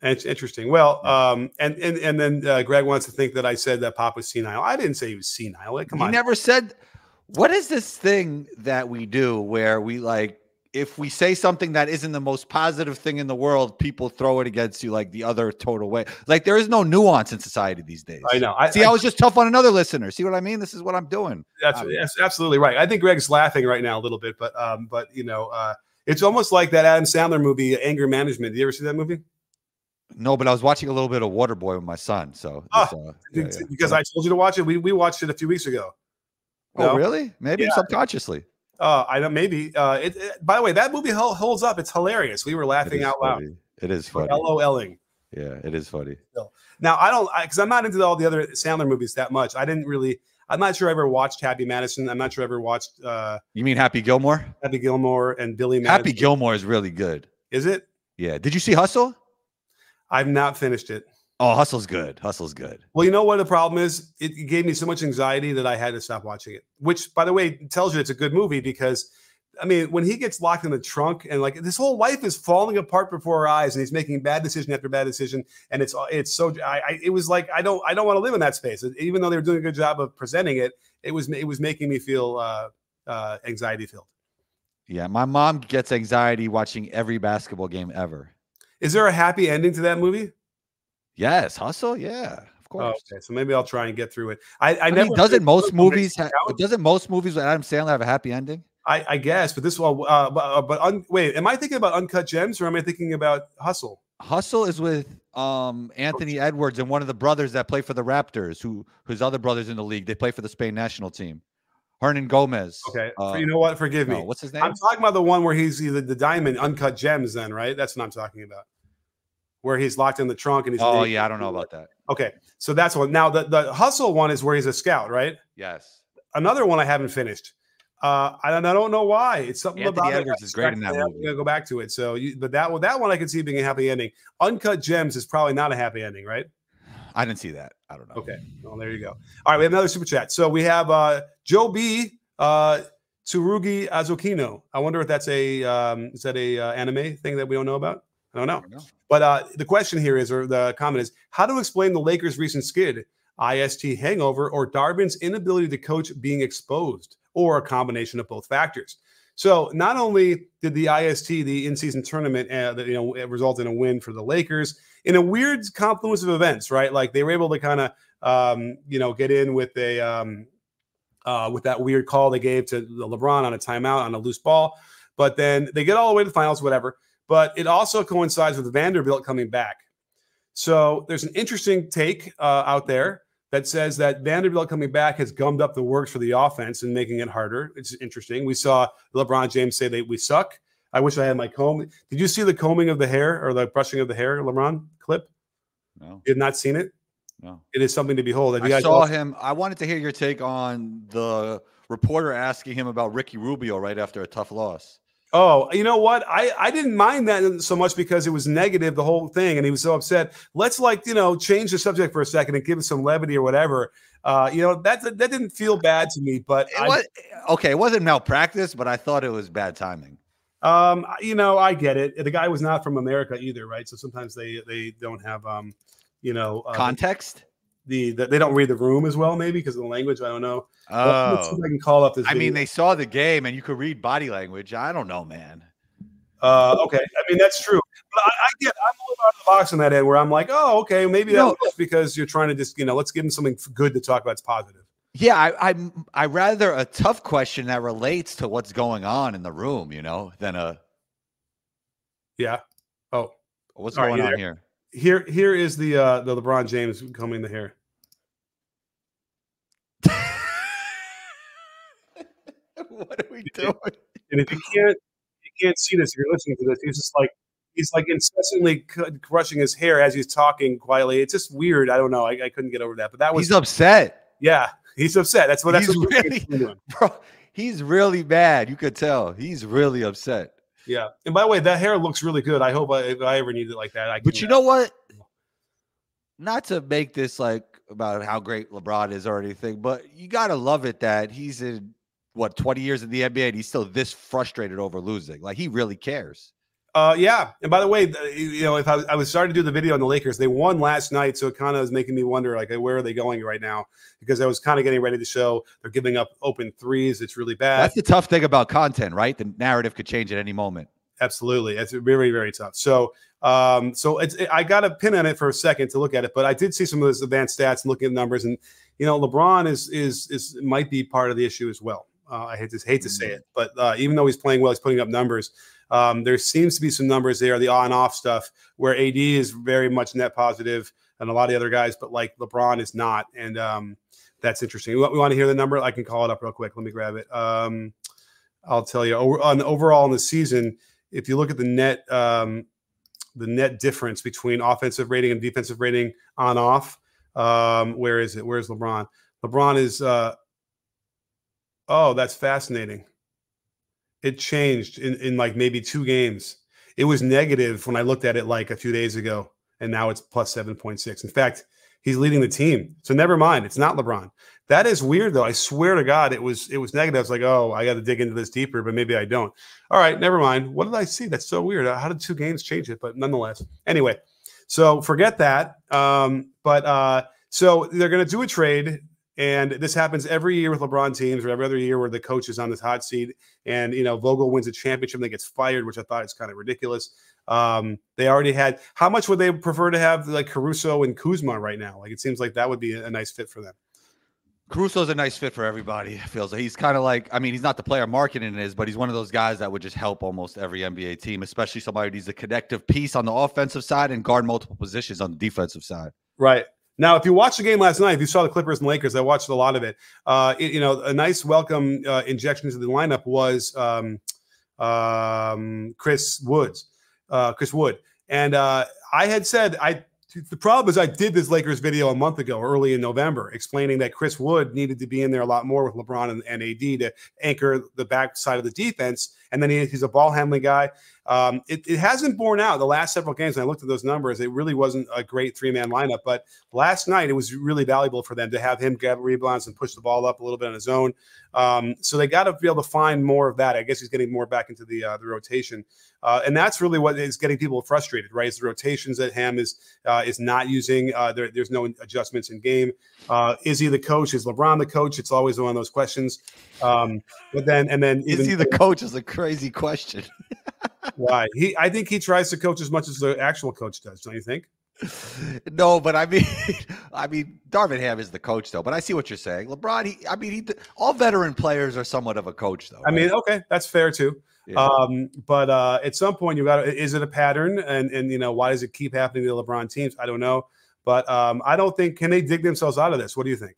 [SPEAKER 1] It's interesting. Well, um, and and and then uh, Greg wants to think that I said that Pop was senile. I didn't say he was senile. Like, come
[SPEAKER 2] you
[SPEAKER 1] on.
[SPEAKER 2] never said. What is this thing that we do where we like if we say something that isn't the most positive thing in the world, people throw it against you like the other total way. Like there is no nuance in society these days.
[SPEAKER 1] I know. I,
[SPEAKER 2] See, I, I was just tough on another listener. See what I mean? This is what I'm doing.
[SPEAKER 1] That's, that's absolutely right. I think Greg's laughing right now a little bit, but um, but you know, uh, it's almost like that Adam Sandler movie, Anger Management. Did you ever see that movie?
[SPEAKER 2] No, but I was watching a little bit of Waterboy with my son. So
[SPEAKER 1] Ah,
[SPEAKER 2] uh, [LAUGHS] yeah, yeah.
[SPEAKER 1] Because I told you to watch it. We we watched it a few weeks ago.
[SPEAKER 2] oh
[SPEAKER 1] no?
[SPEAKER 2] really? Maybe
[SPEAKER 1] Yeah.
[SPEAKER 2] subconsciously.
[SPEAKER 1] Uh, I don't maybe. Uh, it, it- by the way, that movie holds up. It's hilarious. We were laughing out loud.
[SPEAKER 2] It is funny.
[SPEAKER 1] LOLing.
[SPEAKER 2] Yeah, it is funny.
[SPEAKER 1] Now I don't because I'm not into all the other Sandler movies that much. I didn't really. I'm not sure I ever watched Happy Madison. I'm not sure I ever watched uh,
[SPEAKER 2] You mean Happy Gilmore?
[SPEAKER 1] Happy Gilmore and Billy Madison.
[SPEAKER 2] Happy Gilmore is really good.
[SPEAKER 1] Is it?
[SPEAKER 2] Yeah. Did you see Hustle?
[SPEAKER 1] I've not finished it.
[SPEAKER 2] Oh, Hustle's good. Hustle's good.
[SPEAKER 1] Well, you know what the problem is? It gave me so much anxiety that I had to stop watching it. Which, by the way, tells you it's a good movie because, I mean, when he gets locked in the trunk and like this whole life is falling apart before our eyes, and he's making bad decision after bad decision, and it's it's so I, I it was like I don't I don't want to live in that space. Even though they were doing a good job of presenting it, it was it was making me feel uh, uh, anxiety filled.
[SPEAKER 2] Yeah, my mom gets anxiety watching every basketball game ever.
[SPEAKER 1] Is there a happy ending to that movie?
[SPEAKER 2] Yes, Hustle. Yeah, of
[SPEAKER 1] Oh,
[SPEAKER 2] course.
[SPEAKER 1] okay, so maybe I'll try and get through it. I, I,
[SPEAKER 2] I,
[SPEAKER 1] never
[SPEAKER 2] mean, doesn't most movies ha- doesn't most movies with Adam Sandler have a happy ending?
[SPEAKER 1] I, I guess, but this one, uh, but, uh, but un, wait, am I thinking about Uncut Gems or am I thinking about Hustle?
[SPEAKER 2] Hustle is with um Anthony Edwards and one of the brothers that play for the Raptors, who whose other brothers in the league. They play for the Spain national team. Hernangómez.
[SPEAKER 1] Okay,
[SPEAKER 2] Uh,
[SPEAKER 1] you know what? Forgive me.
[SPEAKER 2] no, what's his name?
[SPEAKER 1] I'm talking about the one where he's either the diamond Uncut Gems, then right? That's what I'm talking about. Where he's locked in the trunk and he's
[SPEAKER 2] oh
[SPEAKER 1] naked.
[SPEAKER 2] yeah, I don't know about that.
[SPEAKER 1] Okay, so that's one. Now the the Hustle one is where he's a scout, right?
[SPEAKER 2] Yes.
[SPEAKER 1] Another one I haven't finished. Uh, I don't, I don't know why. It's something
[SPEAKER 2] Anthony
[SPEAKER 1] about it.
[SPEAKER 2] Edwards is great in that
[SPEAKER 1] I'm
[SPEAKER 2] movie.
[SPEAKER 1] gonna go back to it. So, you, but that one, that one I could see being a happy ending. Uncut Gems is probably not a happy ending, right?
[SPEAKER 2] I didn't see that. I don't know.
[SPEAKER 1] Okay. Well, there you go. All right, we have another super chat. So we have uh Joe B. Uh Tsurugi Azukino. I wonder if that's a um is that a uh, anime thing that we don't know about? I don't know.
[SPEAKER 2] I don't know.
[SPEAKER 1] But uh the question here is or the comment is how to explain the Lakers recent skid, IST hangover, or Darvin's inability to coach being exposed, or a combination of both factors. So not only did the IST, the in-season tournament, uh, you know, result in a win for the Lakers in a weird confluence of events, right? Like they were able to kind of, um, you know, get in with a um, uh, with that weird call they gave to LeBron on a timeout on a loose ball, but then they get all the way to the finals, whatever. But it also coincides with Vanderbilt coming back. So there's an interesting take uh, out there that says that Vanderbilt coming back has gummed up the works for the offense and making it harder. It's interesting. We saw LeBron James say that we suck. I wish I had my comb. Did you see the combing of the hair or the brushing of the hair, LeBron clip?
[SPEAKER 2] No.
[SPEAKER 1] You have not seen it?
[SPEAKER 2] No.
[SPEAKER 1] It is something to behold. Have
[SPEAKER 2] I saw
[SPEAKER 1] all-
[SPEAKER 2] him. I wanted to hear your take on the reporter asking him about Ricky Rubio right after a tough loss.
[SPEAKER 1] Oh, you know what? I I didn't mind that so much because it was negative the whole thing, and he was so upset. Let's like you know change the subject for a second and give it some levity or whatever. Uh, you know that that didn't feel bad to me, but
[SPEAKER 2] It
[SPEAKER 1] I,
[SPEAKER 2] was okay. It wasn't malpractice, but I thought it was bad timing.
[SPEAKER 1] um, you know I get it. The guy was not from America either, right? So sometimes they they don't have um, you know, uh,
[SPEAKER 2] Context.
[SPEAKER 1] the, the they don't read the room as well, maybe because of the language. I don't know. But let's see
[SPEAKER 2] Oh,
[SPEAKER 1] if I can call up this.
[SPEAKER 2] I mean, they saw the game and you could read body language. I don't know, man.
[SPEAKER 1] Uh, okay, I mean that's true, but I, I get I'm a little out of the box on that end where I'm like, oh, okay, maybe
[SPEAKER 2] No.
[SPEAKER 1] that's because you're trying to just you know let's give them something good to talk about. It's positive.
[SPEAKER 2] Yeah, I, I I rather a tough question that relates to what's going on in the room, you know, than a
[SPEAKER 1] Yeah. Oh,
[SPEAKER 2] what's
[SPEAKER 1] All right,
[SPEAKER 2] going
[SPEAKER 1] you
[SPEAKER 2] on here.
[SPEAKER 1] here here is the uh the LeBron James coming the hair. [LAUGHS]
[SPEAKER 2] what are we doing?
[SPEAKER 1] And if you can't you can't see this, if you're listening to this, he's just like he's like incessantly cu- brushing his hair as he's talking quietly. It's just weird. I don't know. I, I couldn't get over that, but that was
[SPEAKER 2] He's upset,
[SPEAKER 1] yeah. He's upset. That's what that's
[SPEAKER 2] He's
[SPEAKER 1] what
[SPEAKER 2] really-
[SPEAKER 1] he's doing. [LAUGHS]
[SPEAKER 2] bro. He's really mad. You could tell. He's really upset.
[SPEAKER 1] Yeah. And by the way, that hair looks really good. I hope I, if I ever need it like that. I
[SPEAKER 2] But
[SPEAKER 1] can,
[SPEAKER 2] you know what? Not to make this like about how great LeBron is or anything, but you gotta love it that he's in what 20 years in the NBA and he's still this frustrated over losing. Like he really cares.
[SPEAKER 1] Uh, yeah. And by the way, you know, if I, I was starting to do the video on the Lakers, they won last night, so it kind of is making me wonder, like, where are they going right now? Because I was kind of getting ready to show they're giving up open threes. It's really bad.
[SPEAKER 2] That's the tough thing about content, right? The narrative could change at any moment.
[SPEAKER 1] Absolutely, it's very very tough. So, um, so it's I got a pin on it for a second to look at it, but I did see some of those advanced stats and looking at numbers, and you know, LeBron is is is might be part of the issue as well. Uh, I hate to hate to say it, but uh, even though he's playing well, he's putting up numbers. Um, there seems to be some numbers there, the on off stuff, where AD is very much net positive and a lot of the other guys, but like LeBron is not. And um, that's interesting. We want, we want, to hear the number? I can call it up real quick. Let me grab it. Um, I'll tell you on overall in the season, if you look at the net, um, the net difference between offensive rating and defensive rating on off. Um, where is it? Where's LeBron? LeBron is. Uh, oh, that's fascinating. It changed in, in like maybe two games. It was negative when I looked at it like a few days ago, and now it's plus 7.6. In fact, he's leading the team. So never mind. It's not LeBron. That is weird though. I swear to God, it was it was negative. I was like, oh, I got to dig into this deeper, but maybe I don't. All right, never mind. What did I see? That's so weird. How did two games change it? But nonetheless, anyway. So forget that. Um, but uh, so they're going to do a trade, and this happens every year with LeBron teams, or every other year where the coach is on this hot seat, and you know Vogel wins a championship and then gets fired, which I thought is kind of ridiculous. Um, they already had. How much would they prefer to have like Caruso and Kuzma right now? Like it seems like that would be a nice fit for them.
[SPEAKER 2] Caruso's a nice fit for everybody. It feels like he's kind of like, I mean, he's not the player Markkanen is, but he's one of those guys that would just help almost every NBA team, especially somebody who's a connective piece on the offensive side and guard multiple positions on the defensive side.
[SPEAKER 1] Right. Now, if you watched the game last night, if you saw the Clippers and Lakers, I watched a lot of it. Uh, it you know, a nice welcome uh, injection into the lineup was um, um, Chris Woods uh, Chris Wood. And uh, I had said I the problem is I did this Lakers video a month ago, early in November, explaining that Chris Wood needed to be in there a lot more with LeBron and, and AD to anchor the back side of the defense. And then he, he's a ball handling guy. Um, it, it, hasn't borne out the last several games. And I looked at those numbers. It really wasn't a great three man lineup. But last night, it was really valuable for them to have him grab rebounds and push the ball up a little bit on his own. Um, so they got to be able to find more of that. I guess he's getting more back into the uh, the rotation, uh, and that's really what is getting people frustrated, right? Is the rotations that Ham is uh, is not using. Uh, there, there's no adjustments in game. Uh, is he the coach? Is LeBron the coach? It's always one of those questions. Um, but then and then
[SPEAKER 2] is he the coach? Is a crazy question. [LAUGHS]
[SPEAKER 1] Why? He I think he tries to coach as much as the actual coach does, don't you think?
[SPEAKER 2] No, but I mean, [LAUGHS] I mean, Darvin Ham is the coach, though. But I see what you're saying. LeBron, he, I mean, he, all veteran players are somewhat of a coach, though.
[SPEAKER 1] Right? I mean, okay, that's fair too. Yeah. Um, but uh, at some point, you got to, is it a pattern? And, and, you know, why does it keep happening to the LeBron teams? I don't know. But um, I don't think, can they dig themselves out of this? What do you think?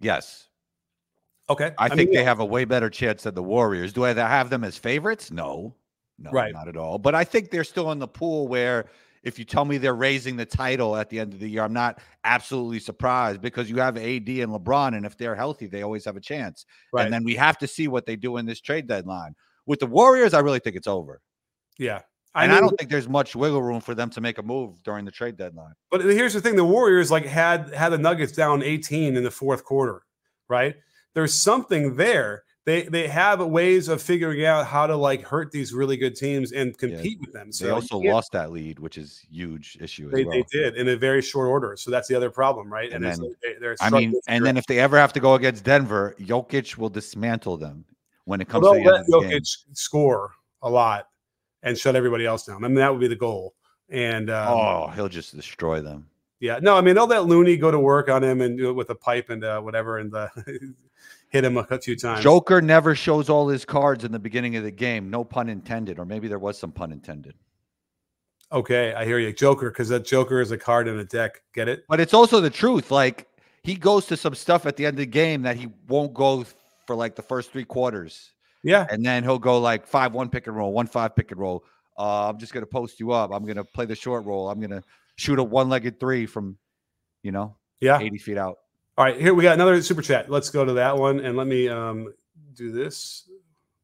[SPEAKER 2] Yes.
[SPEAKER 1] Okay.
[SPEAKER 2] I, I think mean, they yeah. have a way better chance than the Warriors. Do I have them as favorites? No. No, right. not at all. But I think they're still in the pool where if you tell me they're raising the title at the end of the year, I'm not absolutely surprised because you have AD and LeBron, and if they're healthy, they always have a chance. Right. And then we have to see what they do in this trade deadline. With the Warriors, I really think it's over.
[SPEAKER 1] Yeah.
[SPEAKER 2] I and mean, I don't think there's much wiggle room for them to make a move during the trade deadline.
[SPEAKER 1] But here's the thing: the Warriors like had had the Nuggets down 18 in the fourth quarter, right? There's something there they they have ways of figuring out how to like hurt these really good teams and compete yeah. with them.
[SPEAKER 2] So they also lost that lead, which is huge issue.
[SPEAKER 1] They,
[SPEAKER 2] well.
[SPEAKER 1] they did in a very short order. So that's the other problem, right?
[SPEAKER 2] And, and then I mean, and then if they ever have to go against Denver, Jokic will dismantle them when it comes well, to the let Jokic game.
[SPEAKER 1] score a lot and shut everybody else down. I mean, that would be the goal. And um,
[SPEAKER 2] oh, he'll just destroy them.
[SPEAKER 1] Yeah, no, I mean they'll let Looney go to work on him and do it with a pipe and uh, whatever, and the [LAUGHS] hit him a few times.
[SPEAKER 2] Joker never shows all his cards in the beginning of the game. No pun intended, or maybe there was some pun intended.
[SPEAKER 1] Okay, I hear you, Joker, because that Joker is a card in a deck. Get it?
[SPEAKER 2] But it's also the truth. Like he goes to some stuff at the end of the game that he won't go for like the first three quarters.
[SPEAKER 1] Yeah,
[SPEAKER 2] and then he'll go like five one pick and roll, one five pick and roll. Uh, I'm just gonna post you up. I'm gonna play the short roll. I'm gonna shoot a one legged three from, you know,
[SPEAKER 1] yeah,
[SPEAKER 2] 80 feet out.
[SPEAKER 1] All right, here we got another super chat. Let's go to that one and let me um, do this.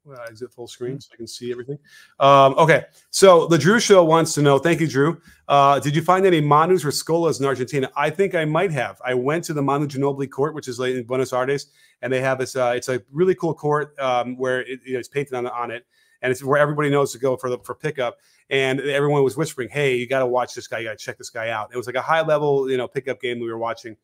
[SPEAKER 1] Well, exit full screen so I can see everything. Um, okay, so the Drew Show wants to know. Thank you, Drew. Uh, did you find any Manus or Scolas in Argentina? I think I might have. I went to the Manu Ginobili court, which is like in Buenos Aires, and they have this. Uh, it's a really cool court um, where it, you know, it's painted on on it, and it's where everybody knows to go for the for pickup. And everyone was whispering, "Hey, you got to watch this guy. You got to check this guy out." It was like a high level, you know, pickup game we were watching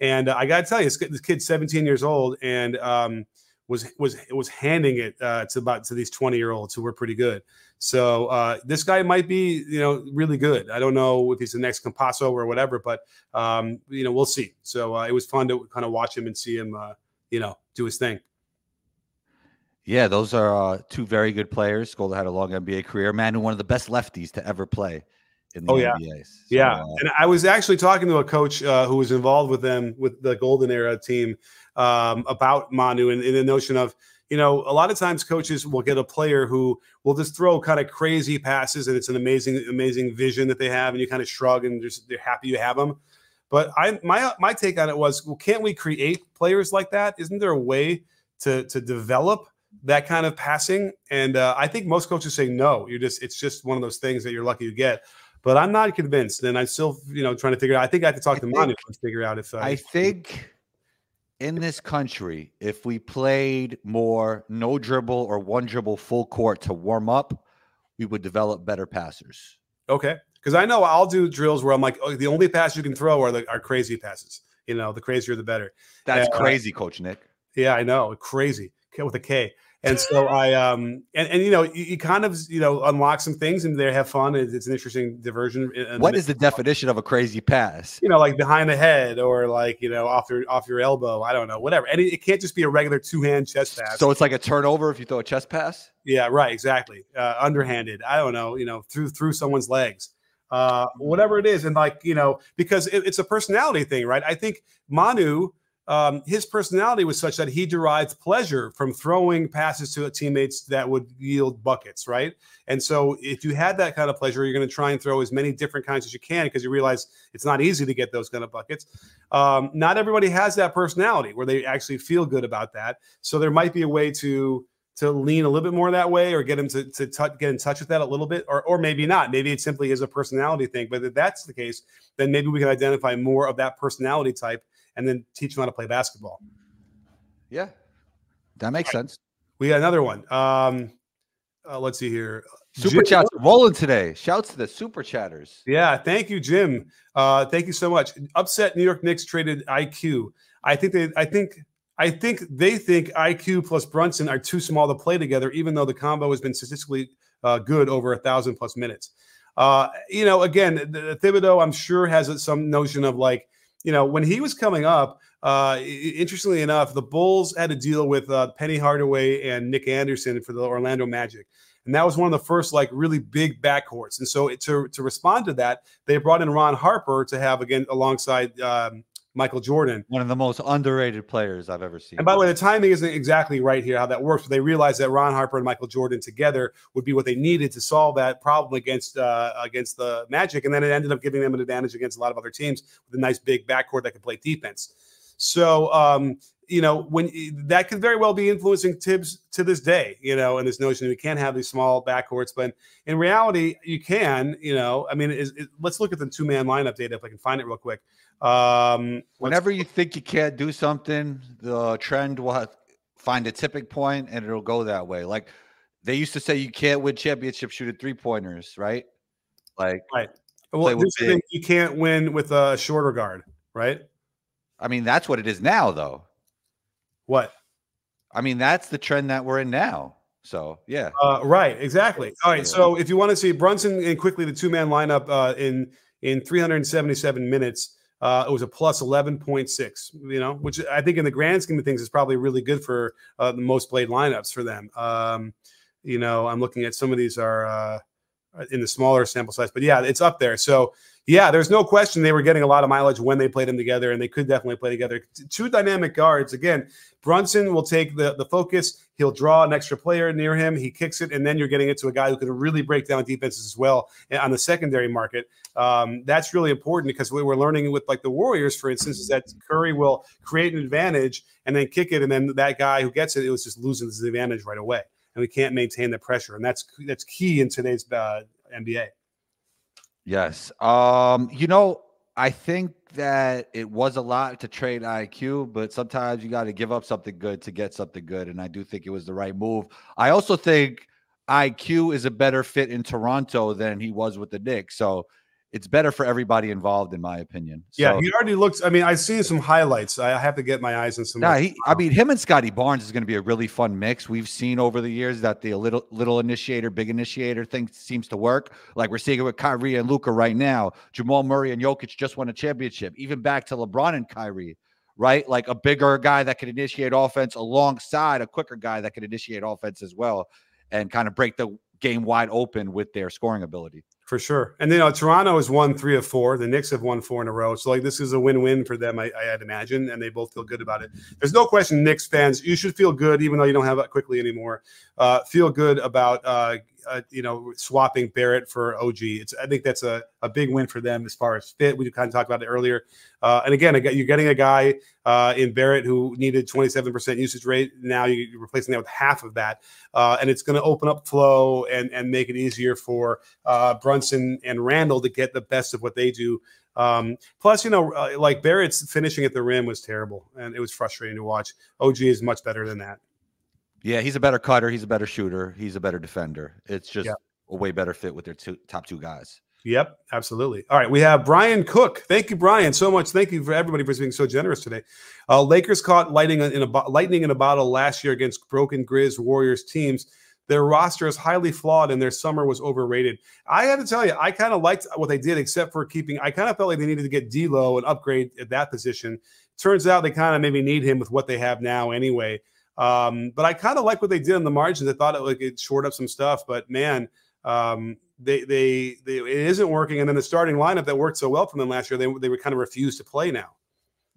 [SPEAKER 1] and uh, I got to tell you, this, kid's 17 years old and um, was was was handing it uh, to about to these 20 year olds who were pretty good. So uh, this guy might be, you know, really good. I don't know if he's the next Campazzo or whatever, but um, you know, we'll see. So uh, it was fun to kind of watch him and see him, uh, you know, do his thing.
[SPEAKER 2] Yeah, those are uh, two very good players. Scola had a long NBA career. Manu, one of the best lefties to ever play in the
[SPEAKER 1] oh, yeah.
[SPEAKER 2] NBA. So,
[SPEAKER 1] yeah,
[SPEAKER 2] uh,
[SPEAKER 1] and I was actually talking to a coach uh, who was involved with them with the Golden Era team um, about Manu and, and the notion of you know a lot of times coaches will get a player who will just throw kind of crazy passes and it's an amazing amazing vision that they have and you kind of shrug and just they're happy you have them. But I my my take on it was, well, can't we create players like that? Isn't there a way to to develop that kind of passing? And uh, I think most coaches say no. You're just it's just one of those things that you're lucky to get. But I'm not convinced, and I'm still you know trying to figure out. I think I have to talk
[SPEAKER 2] I
[SPEAKER 1] to Manu to figure out if uh,
[SPEAKER 2] I think in this country, if we played more no dribble or one dribble full court to warm up, we would develop better passers.
[SPEAKER 1] Okay, because I know I'll do drills where I'm like, oh, the only passes you can throw are the are crazy passes. You know, the crazier the better.
[SPEAKER 2] That's
[SPEAKER 1] Yeah.
[SPEAKER 2] crazy, Coach Nick.
[SPEAKER 1] Yeah, I know, crazy with a K. And so I um and, and you know you, you kind of you know unlock some things and there have fun. It's, it's an interesting diversion.
[SPEAKER 2] What is the definition of a crazy pass?
[SPEAKER 1] you know like behind the head or like you know off your off your elbow? I don't know, whatever. And it, it can't just be a regular two hand chest pass.
[SPEAKER 2] So it's like a turnover if you throw a chest pass.
[SPEAKER 1] Yeah, right, exactly. Uh, underhanded. I don't know, you know, through through someone's legs. Uh, whatever it is, and like you know, because it, it's a personality thing, right? I think Manu, um, his personality was such that he derived pleasure from throwing passes to teammates that would yield buckets, right? And so, if you had that kind of pleasure, you're going to try and throw as many different kinds as you can because you realize it's not easy to get those kind of buckets. Um, not everybody has that personality where they actually feel good about that. So there might be a way to to lean a little bit more that way or get him to, to tou- get in touch with that a little bit or, or maybe not maybe it simply is a personality thing but if that's the case then maybe we can identify more of that personality type and then teach them how to play basketball
[SPEAKER 2] Yeah, that makes sense.
[SPEAKER 1] we got another one um uh, let's see here
[SPEAKER 2] Super
[SPEAKER 1] Jim-
[SPEAKER 2] chats rolling today. Shouts to the super chatters.
[SPEAKER 1] Yeah, thank you, Jim. Uh, thank you so much. Upset New York Knicks traded IQ. I think they. I think. I think they think IQ plus Brunson are too small to play together, even though the combo has been statistically uh, good over a thousand plus minutes. Uh, you know, again, the, Thibodeau, I'm sure has some notion of like, you know, when he was coming up. Uh, interestingly enough, the Bulls had to deal with uh, Penny Hardaway and Nick Anderson for the Orlando Magic and that was one of the first like really big backcourts. And so it, to to respond to that, they brought in Ron Harper to have again alongside um, Michael Jordan.
[SPEAKER 2] One of the most underrated players I've ever seen.
[SPEAKER 1] And by the way, the timing isn't exactly right here how that works, but they realized that Ron Harper and Michael Jordan together would be what they needed to solve that problem against uh, against the Magic, and then it ended up giving them an advantage against a lot of other teams with a nice big backcourt that could play defense. So um, you know when that could very well be influencing Thibs to this day, you know, and this notion that we can't have these small backcourts, but in reality, you can. You know, I mean, is, is- let's look at the two man lineup data if I can find it real quick. Um,
[SPEAKER 2] Whenever you think you can't do something, the trend will have, find a tipping point and it'll go that way. Like they used to say you can't win championships shooting three pointers, right? Like, right. well,
[SPEAKER 1] this thing, you can't win with a shorter guard, right?
[SPEAKER 2] I mean, that's what it is now, though.
[SPEAKER 1] What?
[SPEAKER 2] I mean, that's the trend that we're in now. So, yeah.
[SPEAKER 1] Uh, right, exactly. All right. So if you want to see Brunson and Quickley the two man lineup uh, in in 377 minutes, uh, it was a plus 11.6. You know, which I think in the grand scheme of things is probably really good for uh, the most played lineups for them. Um, you know, I'm looking at some of these are uh, in the smaller sample size, but yeah, it's up there. So yeah, there's no question they were getting a lot of mileage when they played them together, and they could definitely play together. Two dynamic guards. Again, Brunson will take the, the focus. He'll draw an extra player near him. He kicks it, and then you're getting it to a guy who can really break down defenses as well eh, on the secondary market. Um, that's really important because we we're learning with like the Warriors, for instance, is that Curry will create an advantage and then kick it, and then that guy who gets it, it was just losing his advantage right away, and we can't maintain the pressure, and that's that's key in today's uh, NBA.
[SPEAKER 2] Yes. Um, you know, I think that it was a lot to trade IQ, but sometimes you got to give up something good to get something good. And I do think it was the right move. I also think IQ is a better fit in Toronto than he was with the Knicks. So it's better for everybody involved, in my opinion.
[SPEAKER 1] Yeah,
[SPEAKER 2] So-
[SPEAKER 1] he already looks. I mean, I see some highlights. I have to get my eyes on some.
[SPEAKER 2] Yeah, he, I mean, him and Scottie Barnes is going to be a really fun mix. We've seen over the years that the little little initiator, big initiator thing seems to work. Like we're seeing it with Kyrie and Luka right now. Jamal Murray and Jokic just won a championship. Even back to LeBron and Kyrie right? Like a bigger guy that can initiate offense alongside a quicker guy that can initiate offense as well and kind of break the game wide open with their scoring ability.
[SPEAKER 1] For sure. And you know, Toronto has won three of four. The Knicks have won four in a row. So like this is a win-win for them, I, I'd imagine, and they both feel good about it. There's no question, Knicks fans, you should feel good, even though you don't have it Quickley anymore. Uh, feel good about uh, uh, you know, swapping Barrett for OG. It's I think that's a, a big win for them as far as fit. We kind of talked about it earlier. Uh, and again, you're getting a guy uh, in Barrett who needed 27% usage rate. Now you're replacing that with half of that, uh, and it's going to open up flow and and make it easier for uh, Brunson and Randle to get the best of what they do. Um, plus, you know, uh, like Barrett's finishing at the rim was terrible, and it was frustrating to watch. OG is much better than that.
[SPEAKER 2] Yeah, he's a better cutter. He's a better shooter. He's a better defender. It's just yeah. a way better fit with their two, top two guys.
[SPEAKER 1] Yep, absolutely. All right, we have Brian Cook. Thank you, Brian, so much. Thank you for everybody for being so generous today. Uh, Lakers caught lightning in a lightning in a bottle last year against broken Grizz Warriors teams. Their roster is highly flawed, and their summer was overrated. I have to tell you, I kind of liked what they did, except for keeping. I kind of felt like they needed to get D'Lo and upgrade at that position. Turns out they kind of maybe need him with what they have now, anyway. Um, but I kind of like what they did on the margins. I thought it like it shored up some stuff, but man, um, they, they they it isn't working. And then the starting lineup that worked so well for them last year, they they were kind of refused to play now.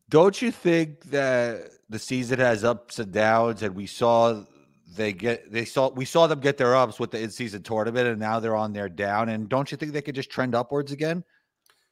[SPEAKER 2] Don't you think that the season has ups and downs, and we saw they get they saw we saw them get their ups with the in-season tournament, and now they're on their down. And don't you think they could just trend upwards again?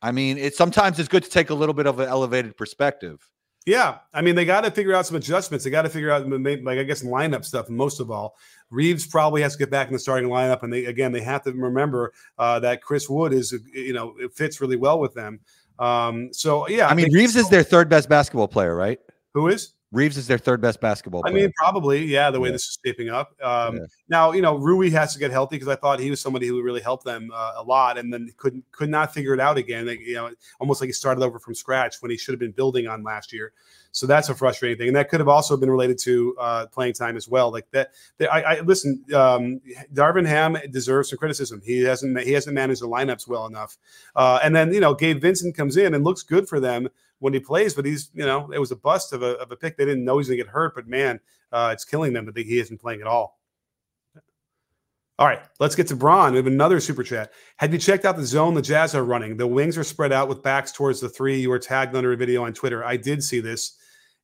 [SPEAKER 2] I mean, it's sometimes it's good to take a little bit of an elevated perspective.
[SPEAKER 1] Yeah, I mean they got to figure out some adjustments. They got to figure out like I guess lineup stuff. Most of all, Reaves probably has to get back in the starting lineup, and they again they have to remember uh, that Chris Wood is you know it fits really well with them. Um, so yeah,
[SPEAKER 2] I mean Reaves is their third best basketball player, right?
[SPEAKER 1] Who is?
[SPEAKER 2] Reaves is their third best basketball. Player.
[SPEAKER 1] I mean, probably, yeah. The way yeah. this is shaping up. Um, yeah. Now, you know, Rui has to get healthy because I thought he was somebody who really helped them uh, a lot, and then couldn't could not figure it out again. Like, you know, almost like he started over from scratch when he should have been building on last year. So that's a frustrating thing, and that could have also been related to uh, playing time as well. Like that, that I, I, listen. Um, Darvin Ham deserves some criticism. He hasn't he hasn't managed the lineups well enough. Uh, and then you know, Gabe Vincent comes in and looks good for them when he plays, but he's you know it was a bust of a, of a pick. They didn't know he's gonna get hurt, but man, uh, it's killing them that he isn't playing at all. All right, let's get to Braun. We have another super chat. Have you checked out the zone the Jazz are running? The wings are spread out with backs towards the three. You were tagged under a video on Twitter. I did see this.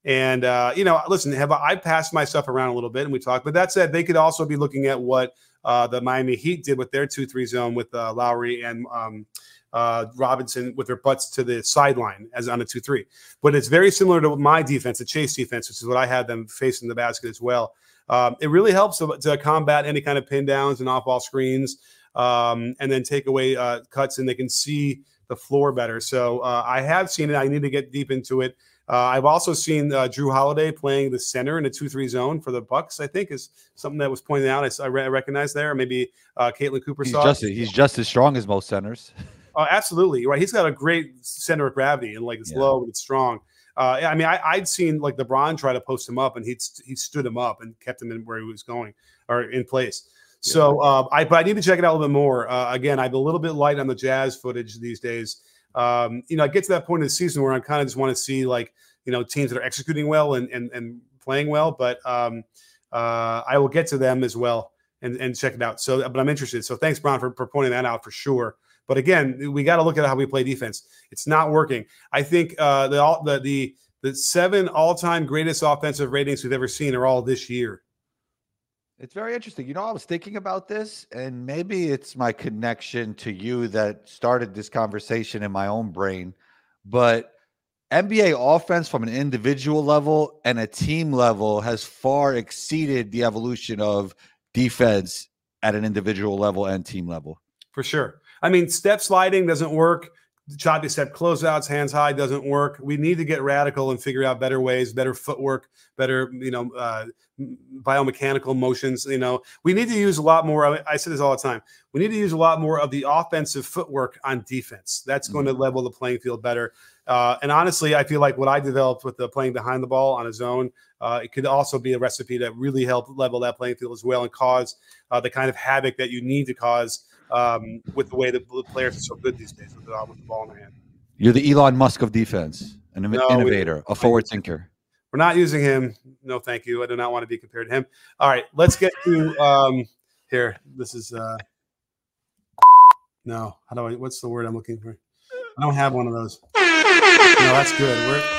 [SPEAKER 1] And uh, you know, listen, have I passed myself around a little bit and we talked. But that said, they could also be looking at what uh, the Miami Heat did with their two-three zone with uh, Lowry and um, uh, Robinson with their butts to the sideline as on a two-three. But it's very similar to my defense, the chase defense, which is what I had them facing the basket as well. Um, it really helps to, to, combat any kind of pin downs and off-ball screens, um, and then take away uh, cuts, and they can see the floor better. So uh, I have seen it. I need to get deep into it. Uh, I've also seen uh, Jrue Holiday playing the center in a two-three zone for the Bucks. I think is something that was pointed out. I, I recognize there. Maybe uh, Caitlin Cooper
[SPEAKER 2] he's
[SPEAKER 1] saw.
[SPEAKER 2] Just, he's just as strong as most centers. [LAUGHS]
[SPEAKER 1] Oh, absolutely right. He's got a great center of gravity and like it's yeah. low and it's strong. Uh, I mean, I, I'd seen like LeBron try to post him up, and he he stood him up and kept him in where he was going or in place. Yeah. So uh, I but I need to check it out a little bit more. Uh, again, I'm a little bit light on the Jazz footage these days. Um, you know, I get to that point of the season where I kind of just want to see like you know teams that are executing well and and, and playing well. But um, uh, I will get to them as well and and check it out. So, but I'm interested. So thanks, Brian, for, for pointing that out for sure. But again, we got to look at how we play defense. It's not working. I think uh, the the the the seven all time greatest offensive ratings we've ever seen are all this year.
[SPEAKER 2] It's very interesting. You know, I was thinking about this, and maybe it's my connection to you that started this conversation in my own brain. But NBA offense from an individual level and a team level has far exceeded the evolution of defense at an individual level and team level.
[SPEAKER 1] For sure. I mean, step sliding doesn't work. Choppy step closeouts, hands high doesn't work. We need to get radical and figure out better ways, better footwork, better, you know, uh, biomechanical motions. You know, we need to use a lot more. I, I say this all the time. We need to use a lot more of the offensive footwork on defense. That's going mm-hmm. to level the playing field better. Uh, and honestly, I feel like what I developed with the playing behind the ball on a zone, uh, it could also be a recipe that really help level that playing field as well and cause uh, the kind of havoc that you need to cause um, with the way that the players are so good these days with the, with the ball in the hand.
[SPEAKER 2] You're the Elon Musk of defense. an
[SPEAKER 1] No,
[SPEAKER 2] innovator, a forward thinker.
[SPEAKER 1] We're not using him. No, thank you. I do not want to be compared to him. All right, let's get to um here. This is uh no. How do I? What's the word I'm looking for? I don't have one of those. No, that's good. We're,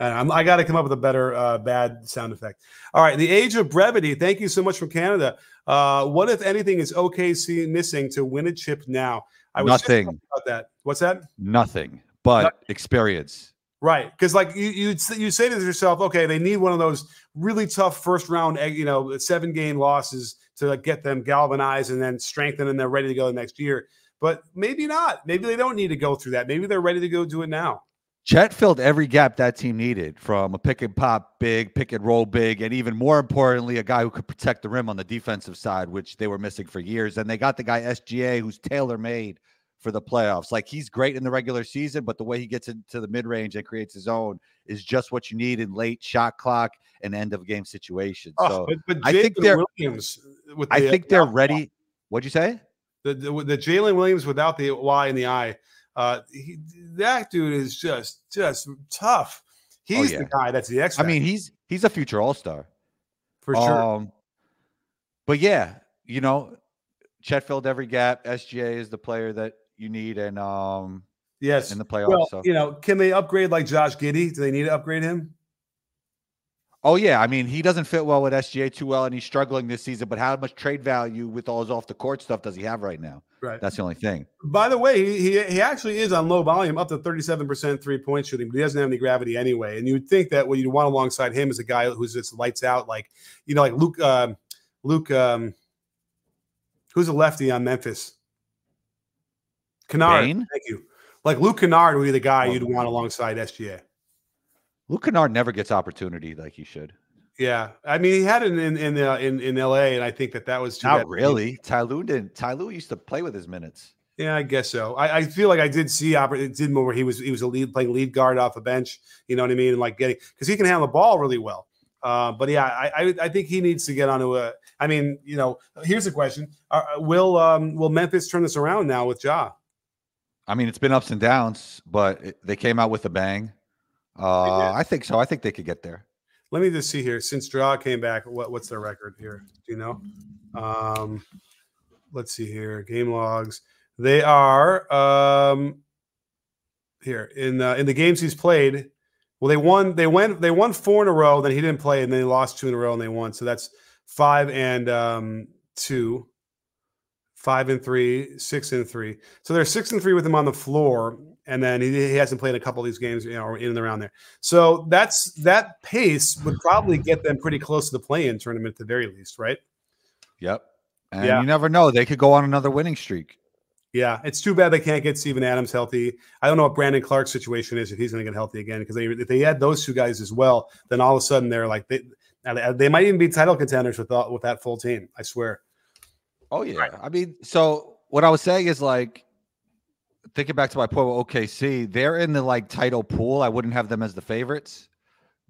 [SPEAKER 1] I'm, I got to come up with a better uh, bad sound effect. All right, the age of brevity. Thank you so much from Canada. Uh, what if anything is OKC missing to win a chip now? I was
[SPEAKER 2] Nothing.
[SPEAKER 1] talking about that. What's that?
[SPEAKER 2] Nothing but experience.
[SPEAKER 1] Right, because like you you you say to yourself, okay, they need one of those really tough first round, eh, you know, seven game losses to like, get them galvanized and then strengthened and they're ready to go the next year. But maybe not. Maybe they don't need to go through that. Maybe they're ready to go do it now.
[SPEAKER 2] Chet filled every gap that team needed from a pick and pop big, pick and roll big, and even more importantly, a guy who could protect the rim on the defensive side, which they were missing for years. And they got the guy SGA who's tailor made for the playoffs. Like he's great in the regular season, but the way he gets into the mid range and creates his own is just what you need in late shot clock and end of game situations.
[SPEAKER 1] Oh,
[SPEAKER 2] So
[SPEAKER 1] but, but
[SPEAKER 2] I think they're-
[SPEAKER 1] Williams with
[SPEAKER 2] I
[SPEAKER 1] the,
[SPEAKER 2] think they're ready. What'd you say?
[SPEAKER 1] The the, the Jalen Williams without the Y in the I, uh, he, that dude is just just tough. He's
[SPEAKER 2] yeah.
[SPEAKER 1] the guy that's the X.
[SPEAKER 2] I mean, he's he's a future all star.
[SPEAKER 1] for sure.
[SPEAKER 2] Um, but yeah, you know, Chet filled every gap. SGA is the player that you need, and um,
[SPEAKER 1] yes.
[SPEAKER 2] in the playoffs.
[SPEAKER 1] Well,
[SPEAKER 2] so.
[SPEAKER 1] you know, can they upgrade like Josh Giddey? Do they need to upgrade him?
[SPEAKER 2] Oh yeah, I mean he doesn't fit well with SGA too well, and he's struggling this season. But how much trade value with all his off the court stuff does he have right now?
[SPEAKER 1] Right.
[SPEAKER 2] That's the only thing.
[SPEAKER 1] By the way, he, he he actually is on low volume, up to thirty seven percent three point shooting, but he doesn't have any gravity anyway. And you'd think that what you'd want alongside him is a guy who's just lights out, like you know, like Luke um, Luke um, who's a lefty on Memphis. Kennard,
[SPEAKER 2] Bane?
[SPEAKER 1] thank you. Like Luke Kennard would be the guy
[SPEAKER 2] Oh,
[SPEAKER 1] you'd want alongside SGA.
[SPEAKER 2] Luke Kennard never gets opportunity like he should.
[SPEAKER 1] Yeah, I mean he had it in in uh, in, in LA, and I think that that was too
[SPEAKER 2] Not really. Ty Lue didn't. Ty Lue used to play with his minutes.
[SPEAKER 1] Yeah, I guess so. I, I feel like I did see it did more where he was he was a lead playing lead guard off the bench. You know what I mean? And like getting because he can handle the ball really well. Uh, but yeah, I, I I think he needs to get onto a. I mean, you know, here's a question: uh, Will um will Memphis turn this around now with Ja?
[SPEAKER 2] I mean, it's been ups and downs, but it, they came out with a bang. Uh, I think so. I think they could get there.
[SPEAKER 1] Let me just see here. Since Draw came back, what what's their record here? Do you know? Um, let's see here. Game logs. They are um here in in the games he's played. Well, they won. They went. They won four in a row. Then he didn't play, and then they lost two in a row, and they won. So that's five and um, two, five and three, six and three. So they're six and three with him on the floor, and then he, he hasn't played a couple of these games, you know, in and around there. So that's that pace would probably get them pretty close to the play-in tournament at the very least, right?
[SPEAKER 2] Yep. And
[SPEAKER 1] Yeah.
[SPEAKER 2] you never know; they could go on another winning streak.
[SPEAKER 1] Yeah, it's too bad they can't get Steven Adams healthy. I don't know what Brandon Clarke's situation is if he's going to get healthy again because they, if they had those two guys as well, then all of a sudden they're like they they might even be title contenders with all- with that full team. I swear.
[SPEAKER 2] Oh yeah. I mean, so what I was saying is like thinking back to my point with OKC, they're in the like title pool. I wouldn't have them as the favorites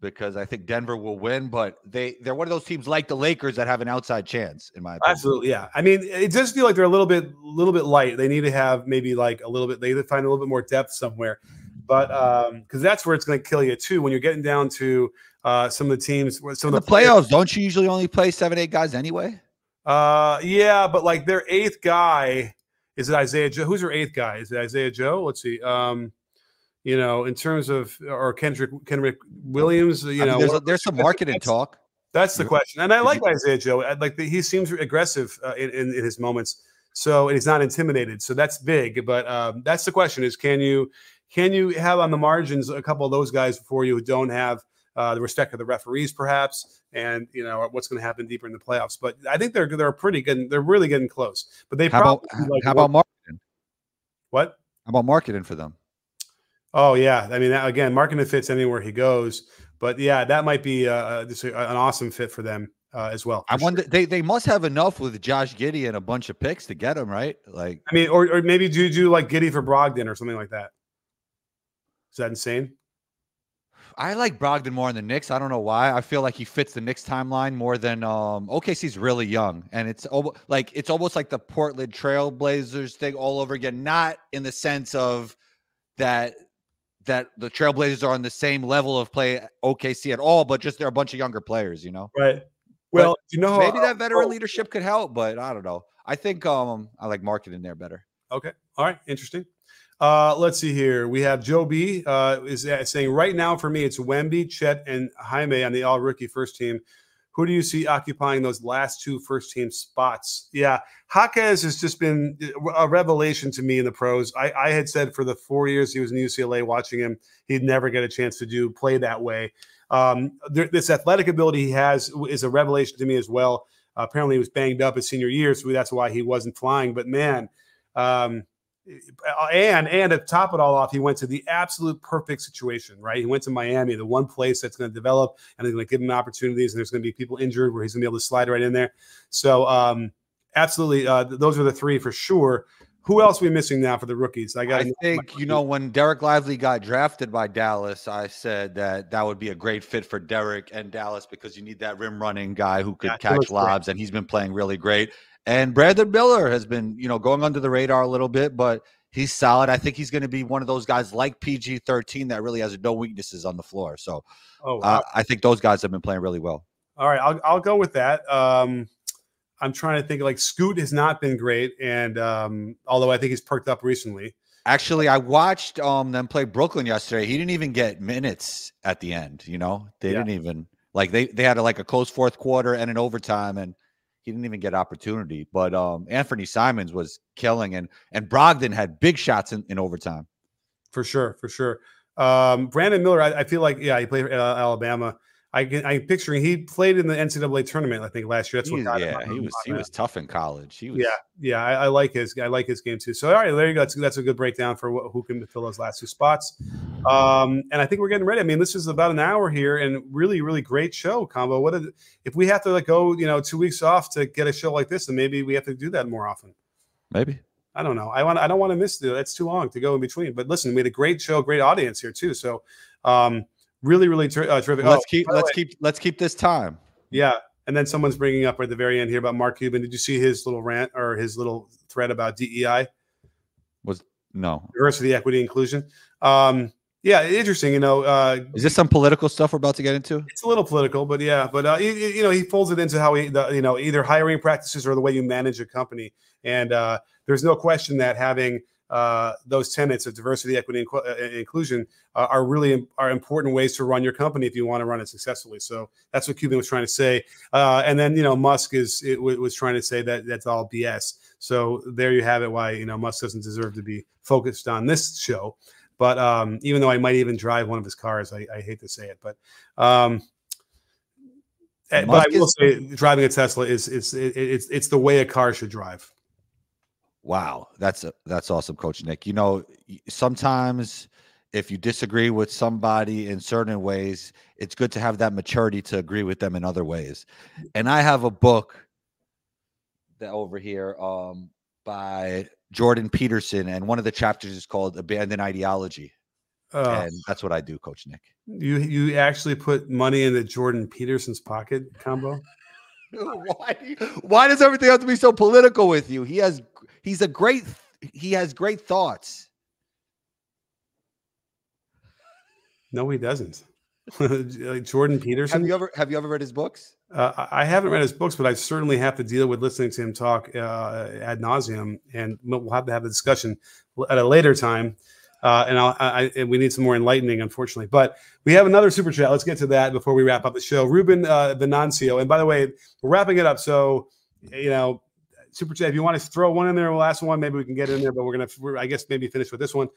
[SPEAKER 2] because I think Denver will win, but they they're one of those teams like the Lakers that have an outside chance, in my opinion.
[SPEAKER 1] Absolutely, yeah. I mean, it does feel like they're a little bit a little bit light. They need to have maybe like a little bit. They need to find a little bit more depth somewhere, but um, because that's where it's going to kill you too when you're getting down to uh some of the teams. Some
[SPEAKER 2] In
[SPEAKER 1] of
[SPEAKER 2] the playoffs, don't you usually only play seven, eight guys anyway?
[SPEAKER 1] Uh, yeah, but like their eighth guy is it Isaiah Joe? Who's their eighth guy? Is it Isaiah Joe? Let's see. Um, you know, in terms of or Kenrich Kenrich Williams, you
[SPEAKER 2] I mean,
[SPEAKER 1] know,
[SPEAKER 2] there's,
[SPEAKER 1] what-
[SPEAKER 2] there's some Markkanen
[SPEAKER 1] that's-
[SPEAKER 2] talk.
[SPEAKER 1] That's the question, and I like Isaiah Joe. I Like the, he seems aggressive uh, in, in in his moments, so and he's not intimidated. So that's big. But um, that's the question: is can you can you have on the margins a couple of those guys before you who don't have uh, the respect of the referees, perhaps, and you know what's going to happen deeper in the playoffs? But I think they're they're pretty good. They're really getting close. But they
[SPEAKER 2] How about
[SPEAKER 1] probably like
[SPEAKER 2] how about Markkanen?
[SPEAKER 1] what?
[SPEAKER 2] How about Markkanen for them?
[SPEAKER 1] Oh yeah, I mean again, Markkanen fits anywhere he goes. But yeah, that might be uh, just a, an awesome fit for them uh, as well.
[SPEAKER 2] I
[SPEAKER 1] sure.
[SPEAKER 2] wonder they they must have enough with Josh Giddey and a bunch of picks to get him right. Like
[SPEAKER 1] I mean, or, or maybe do you do like Giddey for Brogdon or something like that? Is that insane?
[SPEAKER 2] I like Brogdon more in the Knicks. I don't know why. I feel like he fits the Knicks timeline more than um OKC's really young. And it's almost like it's almost like the Portland Trailblazers thing all over again. Not in the sense of that that the Trailblazers are on the same level of play OKC at all, but just they're a bunch of younger players, you know.
[SPEAKER 1] Right. Well, but you know,
[SPEAKER 2] maybe that veteran oh, leadership could help, but I don't know. I think um I like Markkanen there better.
[SPEAKER 1] Okay. All right. Interesting. Uh, let's see here. We have Joe B uh, is saying right now for me it's Wemby, Chet, and Jaime on the all rookie first team. Who do you see occupying those last two first team spots? Yeah, Jaquez has just been a revelation to me in the pros. I, I had said for the four years he was in UCLA, watching him, he'd never get a chance to do play that way. Um, this athletic ability he has is a revelation to me as well. Uh, apparently, he was banged up his senior year, so that's why he wasn't flying. But man, um, and and to top it all off, he went to the absolute perfect situation, right? He went to Miami, the one place that's going to develop and they're going to give him opportunities, and there's going to be people injured where he's going to be able to slide right in there. So, um, absolutely, uh, those are the three for sure. Who else are we missing now for the rookies?
[SPEAKER 2] I got. I think you know when Dereck Lively got drafted by Dallas, I said that that would be a great fit for Dereck and Dallas because you need that rim running guy who could yeah, catch lobs, great. and he's been playing really great. And Brandon Miller has been, you know, going under the radar a little bit, but he's solid. I think he's going to be one of those guys like PG 13 that really has no weaknesses on the floor. So oh, wow. uh, I think those guys have been playing really well.
[SPEAKER 1] All right. I'll, I'll go with that. Um, I'm trying to think like Scoot has not been great. And um, although I think he's perked up recently.
[SPEAKER 2] Actually, I watched um, them play Brooklyn yesterday. He didn't even get minutes at the end. You know, they yeah. didn't even like they they had a, like a close fourth quarter and an overtime, and he didn't even get opportunity. But um, Anthony Simons was killing, and and Brogdon had big shots in, in overtime.
[SPEAKER 1] For sure, for sure. Um, Brandon Miller, I, I, feel like yeah, he played uh, Alabama. I can I picturing he played in the NCAA tournament. I think last year. That's what.
[SPEAKER 2] He's, yeah, he was he was tough in college. He was.
[SPEAKER 1] Yeah, yeah. I, I, like his I like his game too. So all right, there you go. That's, that's a good breakdown for what, who can fill those last two spots. Um, and I think we're getting ready. I mean, this is about an hour here, and really, really great show combo. What did, if we have to like go, you know, two weeks off to get a show like this, and maybe we have to do that more often.
[SPEAKER 2] Maybe.
[SPEAKER 1] I don't know. I want. I don't want to miss it. That's too long to go in between. But listen, we had a great show, great audience here too. So. Um, really, really ter- uh, terrific.
[SPEAKER 2] Let's oh, keep let's way, keep let's keep this time.
[SPEAKER 1] Yeah, and then someone's bringing up at the very end here about Mark Cuban. Did you see his little rant or his little thread about DEI?
[SPEAKER 2] Was no
[SPEAKER 1] diversity, equity, inclusion. Um, yeah, interesting. You know, uh,
[SPEAKER 2] is this some political stuff we're about to get into?
[SPEAKER 1] It's a little political, but yeah, but uh, you, you know, he folds it into how he, the, you know, either hiring practices or the way you manage a company. And uh, there's no question that having uh, those tenets of diversity, equity, and uh, inclusion uh, are really are important ways to run your company if you want to run it successfully. So that's what Cuban was trying to say. Uh, and then you know Musk is it was trying to say that that's all BS. So there you have it. Why you know Musk doesn't deserve to be focused on this show. But um, even though I might even drive one of his cars, I, I hate to say it, but. Um, eh, but I will say, driving a Tesla is it's it's it's the way a car should drive.
[SPEAKER 2] Wow, that's a, that's awesome, Coach Nick. You know, sometimes if you disagree with somebody in certain ways, it's good to have that maturity to agree with them in other ways. And I have a book that over here um, by Jordan Peterson, and one of the chapters is called "Abandon Ideology." Uh, and that's what I do, Coach Nick.
[SPEAKER 1] You you actually put money into Jordan Peterson's pocket combo. [LAUGHS]
[SPEAKER 2] why, why does everything have to be so political with you? He has he's a great he has great thoughts.
[SPEAKER 1] No, he doesn't. [LAUGHS] Jordan Peterson.
[SPEAKER 2] Have you ever have you ever read his books?
[SPEAKER 1] Uh, I haven't read his books, but I certainly have to deal with listening to him talk uh, ad nauseum, and we'll have to have the discussion at a later time. Uh, and I'll, I, and we need some more enlightening, unfortunately. But we have another super chat. Let's get to that before we wrap up the show. Ruben uh, Venancio, and by the way, we're wrapping it up. So you know, super chat. If you want to throw one in there, the last one, maybe we can get in there. But we're gonna, we're, I guess, maybe finish with this one.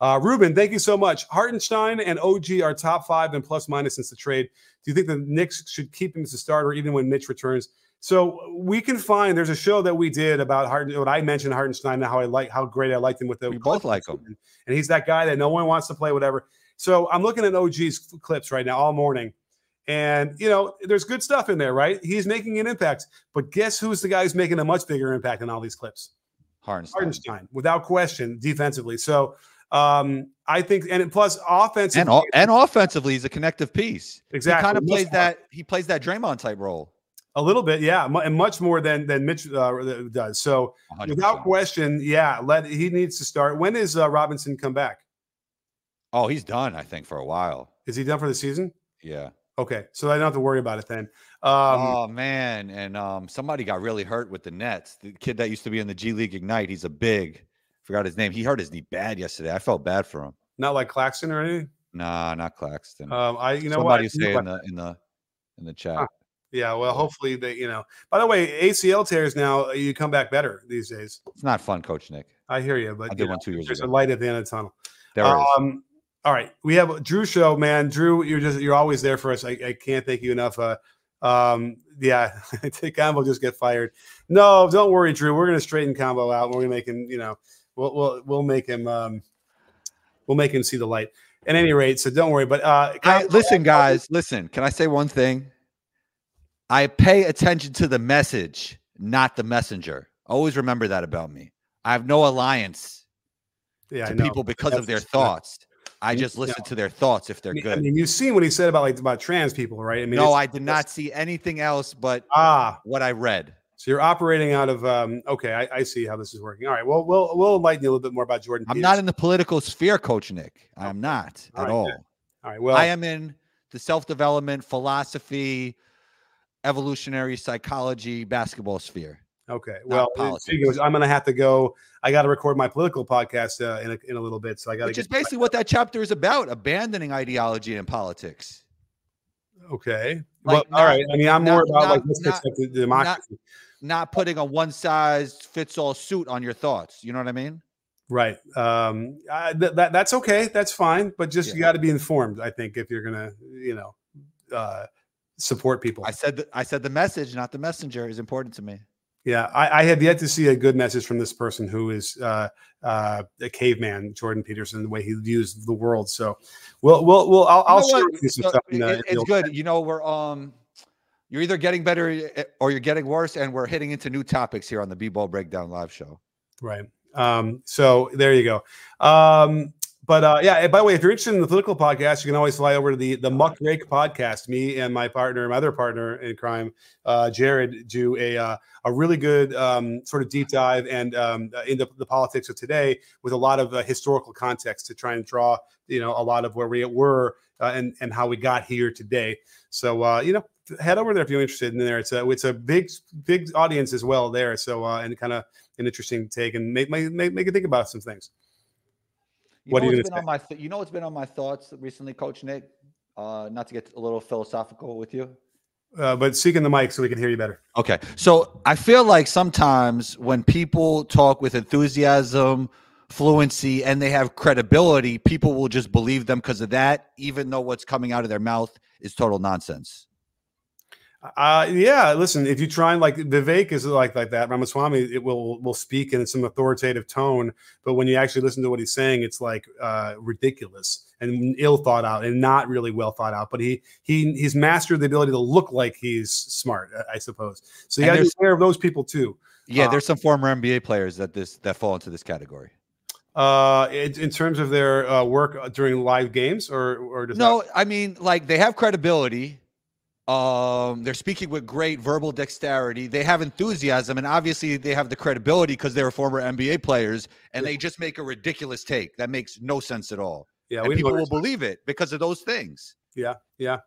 [SPEAKER 1] Uh, Ruben, thank you so much. Hartenstein and OG are top five and plus minus since the trade. Do you think the Knicks should keep him as a starter even when Mitch returns? So we can find there's a show that we did about Harden. What I mentioned Hartenstein, and how I like how great I liked him with the.
[SPEAKER 2] We both like him,
[SPEAKER 1] and he's that guy that no one wants to play, whatever. So I'm looking at OG's clips right now all morning, and you know there's good stuff in there, right? He's making an impact, but guess who's the guy who's making a much bigger impact in all these clips?
[SPEAKER 2] Hartenstein
[SPEAKER 1] without question, defensively. So um, I think, and plus offensively,
[SPEAKER 2] and, and offensively, he's a connective piece.
[SPEAKER 1] Exactly,
[SPEAKER 2] he kind of plays that. He plays that Draymond type role.
[SPEAKER 1] A little bit, yeah, and much more than than Mitch uh, does. So 100%. without question, yeah, let he needs to start. When is uh, Robinson come back?
[SPEAKER 2] Oh, he's done. I think for a while.
[SPEAKER 1] Is he done for the season?
[SPEAKER 2] Yeah.
[SPEAKER 1] Okay, so I don't have to worry about it then. Um,
[SPEAKER 2] oh man, and um, somebody got really hurt with the Nets. The kid that used to be in the G League Ignite. He's a big. Forgot his name. He hurt his knee bad yesterday. I felt bad for him.
[SPEAKER 1] not like Claxton or anything.
[SPEAKER 2] Nah, not Claxton.
[SPEAKER 1] Um, I, you know
[SPEAKER 2] somebody
[SPEAKER 1] what?
[SPEAKER 2] saying in the in the in the chat.
[SPEAKER 1] Huh. Yeah, well, hopefully they, you know. By the way, ACL tears now, you come back better these days.
[SPEAKER 2] It's not fun, Coach Nick.
[SPEAKER 1] I hear you, but
[SPEAKER 2] I
[SPEAKER 1] you
[SPEAKER 2] did
[SPEAKER 1] know,
[SPEAKER 2] one two years
[SPEAKER 1] there's a light at the end of the tunnel.
[SPEAKER 2] There is.
[SPEAKER 1] All right, we have Drew show, man. Drew, you're just you're always there for us. I, I can't thank you enough. Uh, um, yeah, [LAUGHS] I think Combo just get fired. No, don't worry, Drew. We're gonna straighten Combo out. We're gonna make him, you know, we'll we'll we'll make him um, we'll make him see the light. At any rate, so don't worry. But uh,
[SPEAKER 2] I, listen, guys, listen. Can I say one thing? I pay attention to the message, not the messenger. Always remember that about me. I have no alliance
[SPEAKER 1] yeah,
[SPEAKER 2] to people because
[SPEAKER 1] That's
[SPEAKER 2] of their thoughts. I just
[SPEAKER 1] no.
[SPEAKER 2] listen to their thoughts if they're
[SPEAKER 1] mean, I
[SPEAKER 2] good.
[SPEAKER 1] mean, you've seen what he said about like about trans people, right? I mean,
[SPEAKER 2] no, I did not see anything else but
[SPEAKER 1] ah.
[SPEAKER 2] what I read.
[SPEAKER 1] So you're operating out of um, okay. I, I see how this is working. All right. Well, we'll we'll enlighten you a little bit more about Jordan.
[SPEAKER 2] I'm
[SPEAKER 1] Peterson.
[SPEAKER 2] not in the political sphere, Coach Nick. I'm not
[SPEAKER 1] All
[SPEAKER 2] at
[SPEAKER 1] right,
[SPEAKER 2] all.
[SPEAKER 1] good. All right. Well,
[SPEAKER 2] I am in the self development, philosophy, evolutionary psychology, basketball sphere.
[SPEAKER 1] Okay.
[SPEAKER 2] not
[SPEAKER 1] Well, I'm going to have to go. I got to record my political podcast uh, in a, in a little bit, so I got to
[SPEAKER 2] Which is basically what that chapter is about abandoning ideology and politics.
[SPEAKER 1] okay.
[SPEAKER 2] Like,
[SPEAKER 1] well, all
[SPEAKER 2] not-
[SPEAKER 1] right. I mean, I'm more about like
[SPEAKER 2] not-
[SPEAKER 1] let's
[SPEAKER 2] not-
[SPEAKER 1] like, democracy.
[SPEAKER 2] Not putting a one size fits all suit on your thoughts. You know what I mean?
[SPEAKER 1] right. Um, I, th- that that's okay. That's fine. But just you got to be informed. I think if you're gonna, you know, uh, support people.
[SPEAKER 2] I said the, I said the message, not the messenger, is important to me.
[SPEAKER 1] Yeah, I, I have yet to see a good message from this person who is uh, uh, a caveman, Jordan Peterson, the way he views the world. So, we'll, we'll, we'll I'll, I'll
[SPEAKER 2] You know
[SPEAKER 1] share with you some
[SPEAKER 2] So,
[SPEAKER 1] stuff.
[SPEAKER 2] it-
[SPEAKER 1] in the
[SPEAKER 2] it's good. You know, we're um you're either getting better eh, or you're getting worse, and we're hitting into new topics here on the B-ball breakdown live show.
[SPEAKER 1] Right. Um, so there you go. Um, but uh, yeah, by the way, if you're interested in the political podcast, you can always fly over to the the Muckrake podcast. Me and my partner, my other partner in crime, uh, Jared, do a uh, a really good um, sort of deep dive and um, uh, into the politics of today with a lot of uh, historical context to try and draw you know a lot of where we were uh, and and how we got here today. So you know, head over there if you're interested in there. It's a it's a big big audience as well there. So uh, and kind of an interesting take and make make, make you think about some things.
[SPEAKER 2] You
[SPEAKER 1] What
[SPEAKER 2] know
[SPEAKER 1] are you
[SPEAKER 2] what's
[SPEAKER 1] gonna
[SPEAKER 2] been on my th- you know what's been on my thoughts recently, Coach Nick? Uh, not to get a little philosophical with you.
[SPEAKER 1] Uh, but speaking the mic so we can hear you better.
[SPEAKER 2] Okay. So I feel like sometimes when people talk with enthusiasm, fluency, and they have credibility, people will just believe them because of that, even though what's coming out of their mouth is total nonsense.
[SPEAKER 1] Uh, yeah. Listen, if you try and like Vivek is like like that, Ramaswamy, it will will speak in some authoritative tone, but when you actually listen to what he's saying, it's like uh, ridiculous and ill thought out and not really well thought out. But he he he's mastered the ability to look like he's smart, I- suppose. So you got to be aware of those people too.
[SPEAKER 2] Yeah,
[SPEAKER 1] Uh,
[SPEAKER 2] there's some former NBA players that this that fall into this category.
[SPEAKER 1] Uh, in, in terms of their uh, work during live games, or or does
[SPEAKER 2] No, I mean like they have credibility. Um, they're speaking with great verbal dexterity. They have enthusiasm, and obviously they have the credibility because they were former NBA players, and they just make a ridiculous take that makes no sense at all.
[SPEAKER 1] yeah,
[SPEAKER 2] and people will believe it because of those things.
[SPEAKER 1] Yeah, yeah.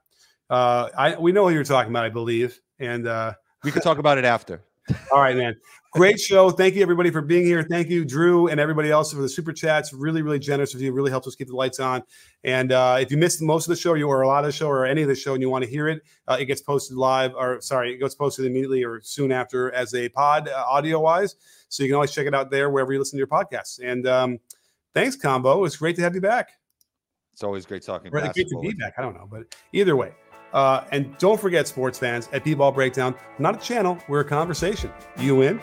[SPEAKER 1] Uh, I we know what you're talking about, I believe. And uh,
[SPEAKER 2] We could talk about it after.
[SPEAKER 1] All right, man. Great show. Thank you everybody for being here. Thank you, Drew, and everybody else for the super chats. Really, really generous of you. Really helps us keep the lights on. And uh, if you missed most of the show, you or a lot of the show, or any of the show, and you want to hear it, uh, it gets posted live, or sorry, it gets posted immediately or soon after as a pod, uh, audio wise. So you can always check it out there wherever you listen to your podcasts. And um, thanks, Combo. It's great to have you back.
[SPEAKER 2] It's always great talking
[SPEAKER 1] Or great to be back. I don't know, but either way. Uh, and don't forget, sports fans, at B-Ball Breakdown, not a channel, we're a conversation. You in?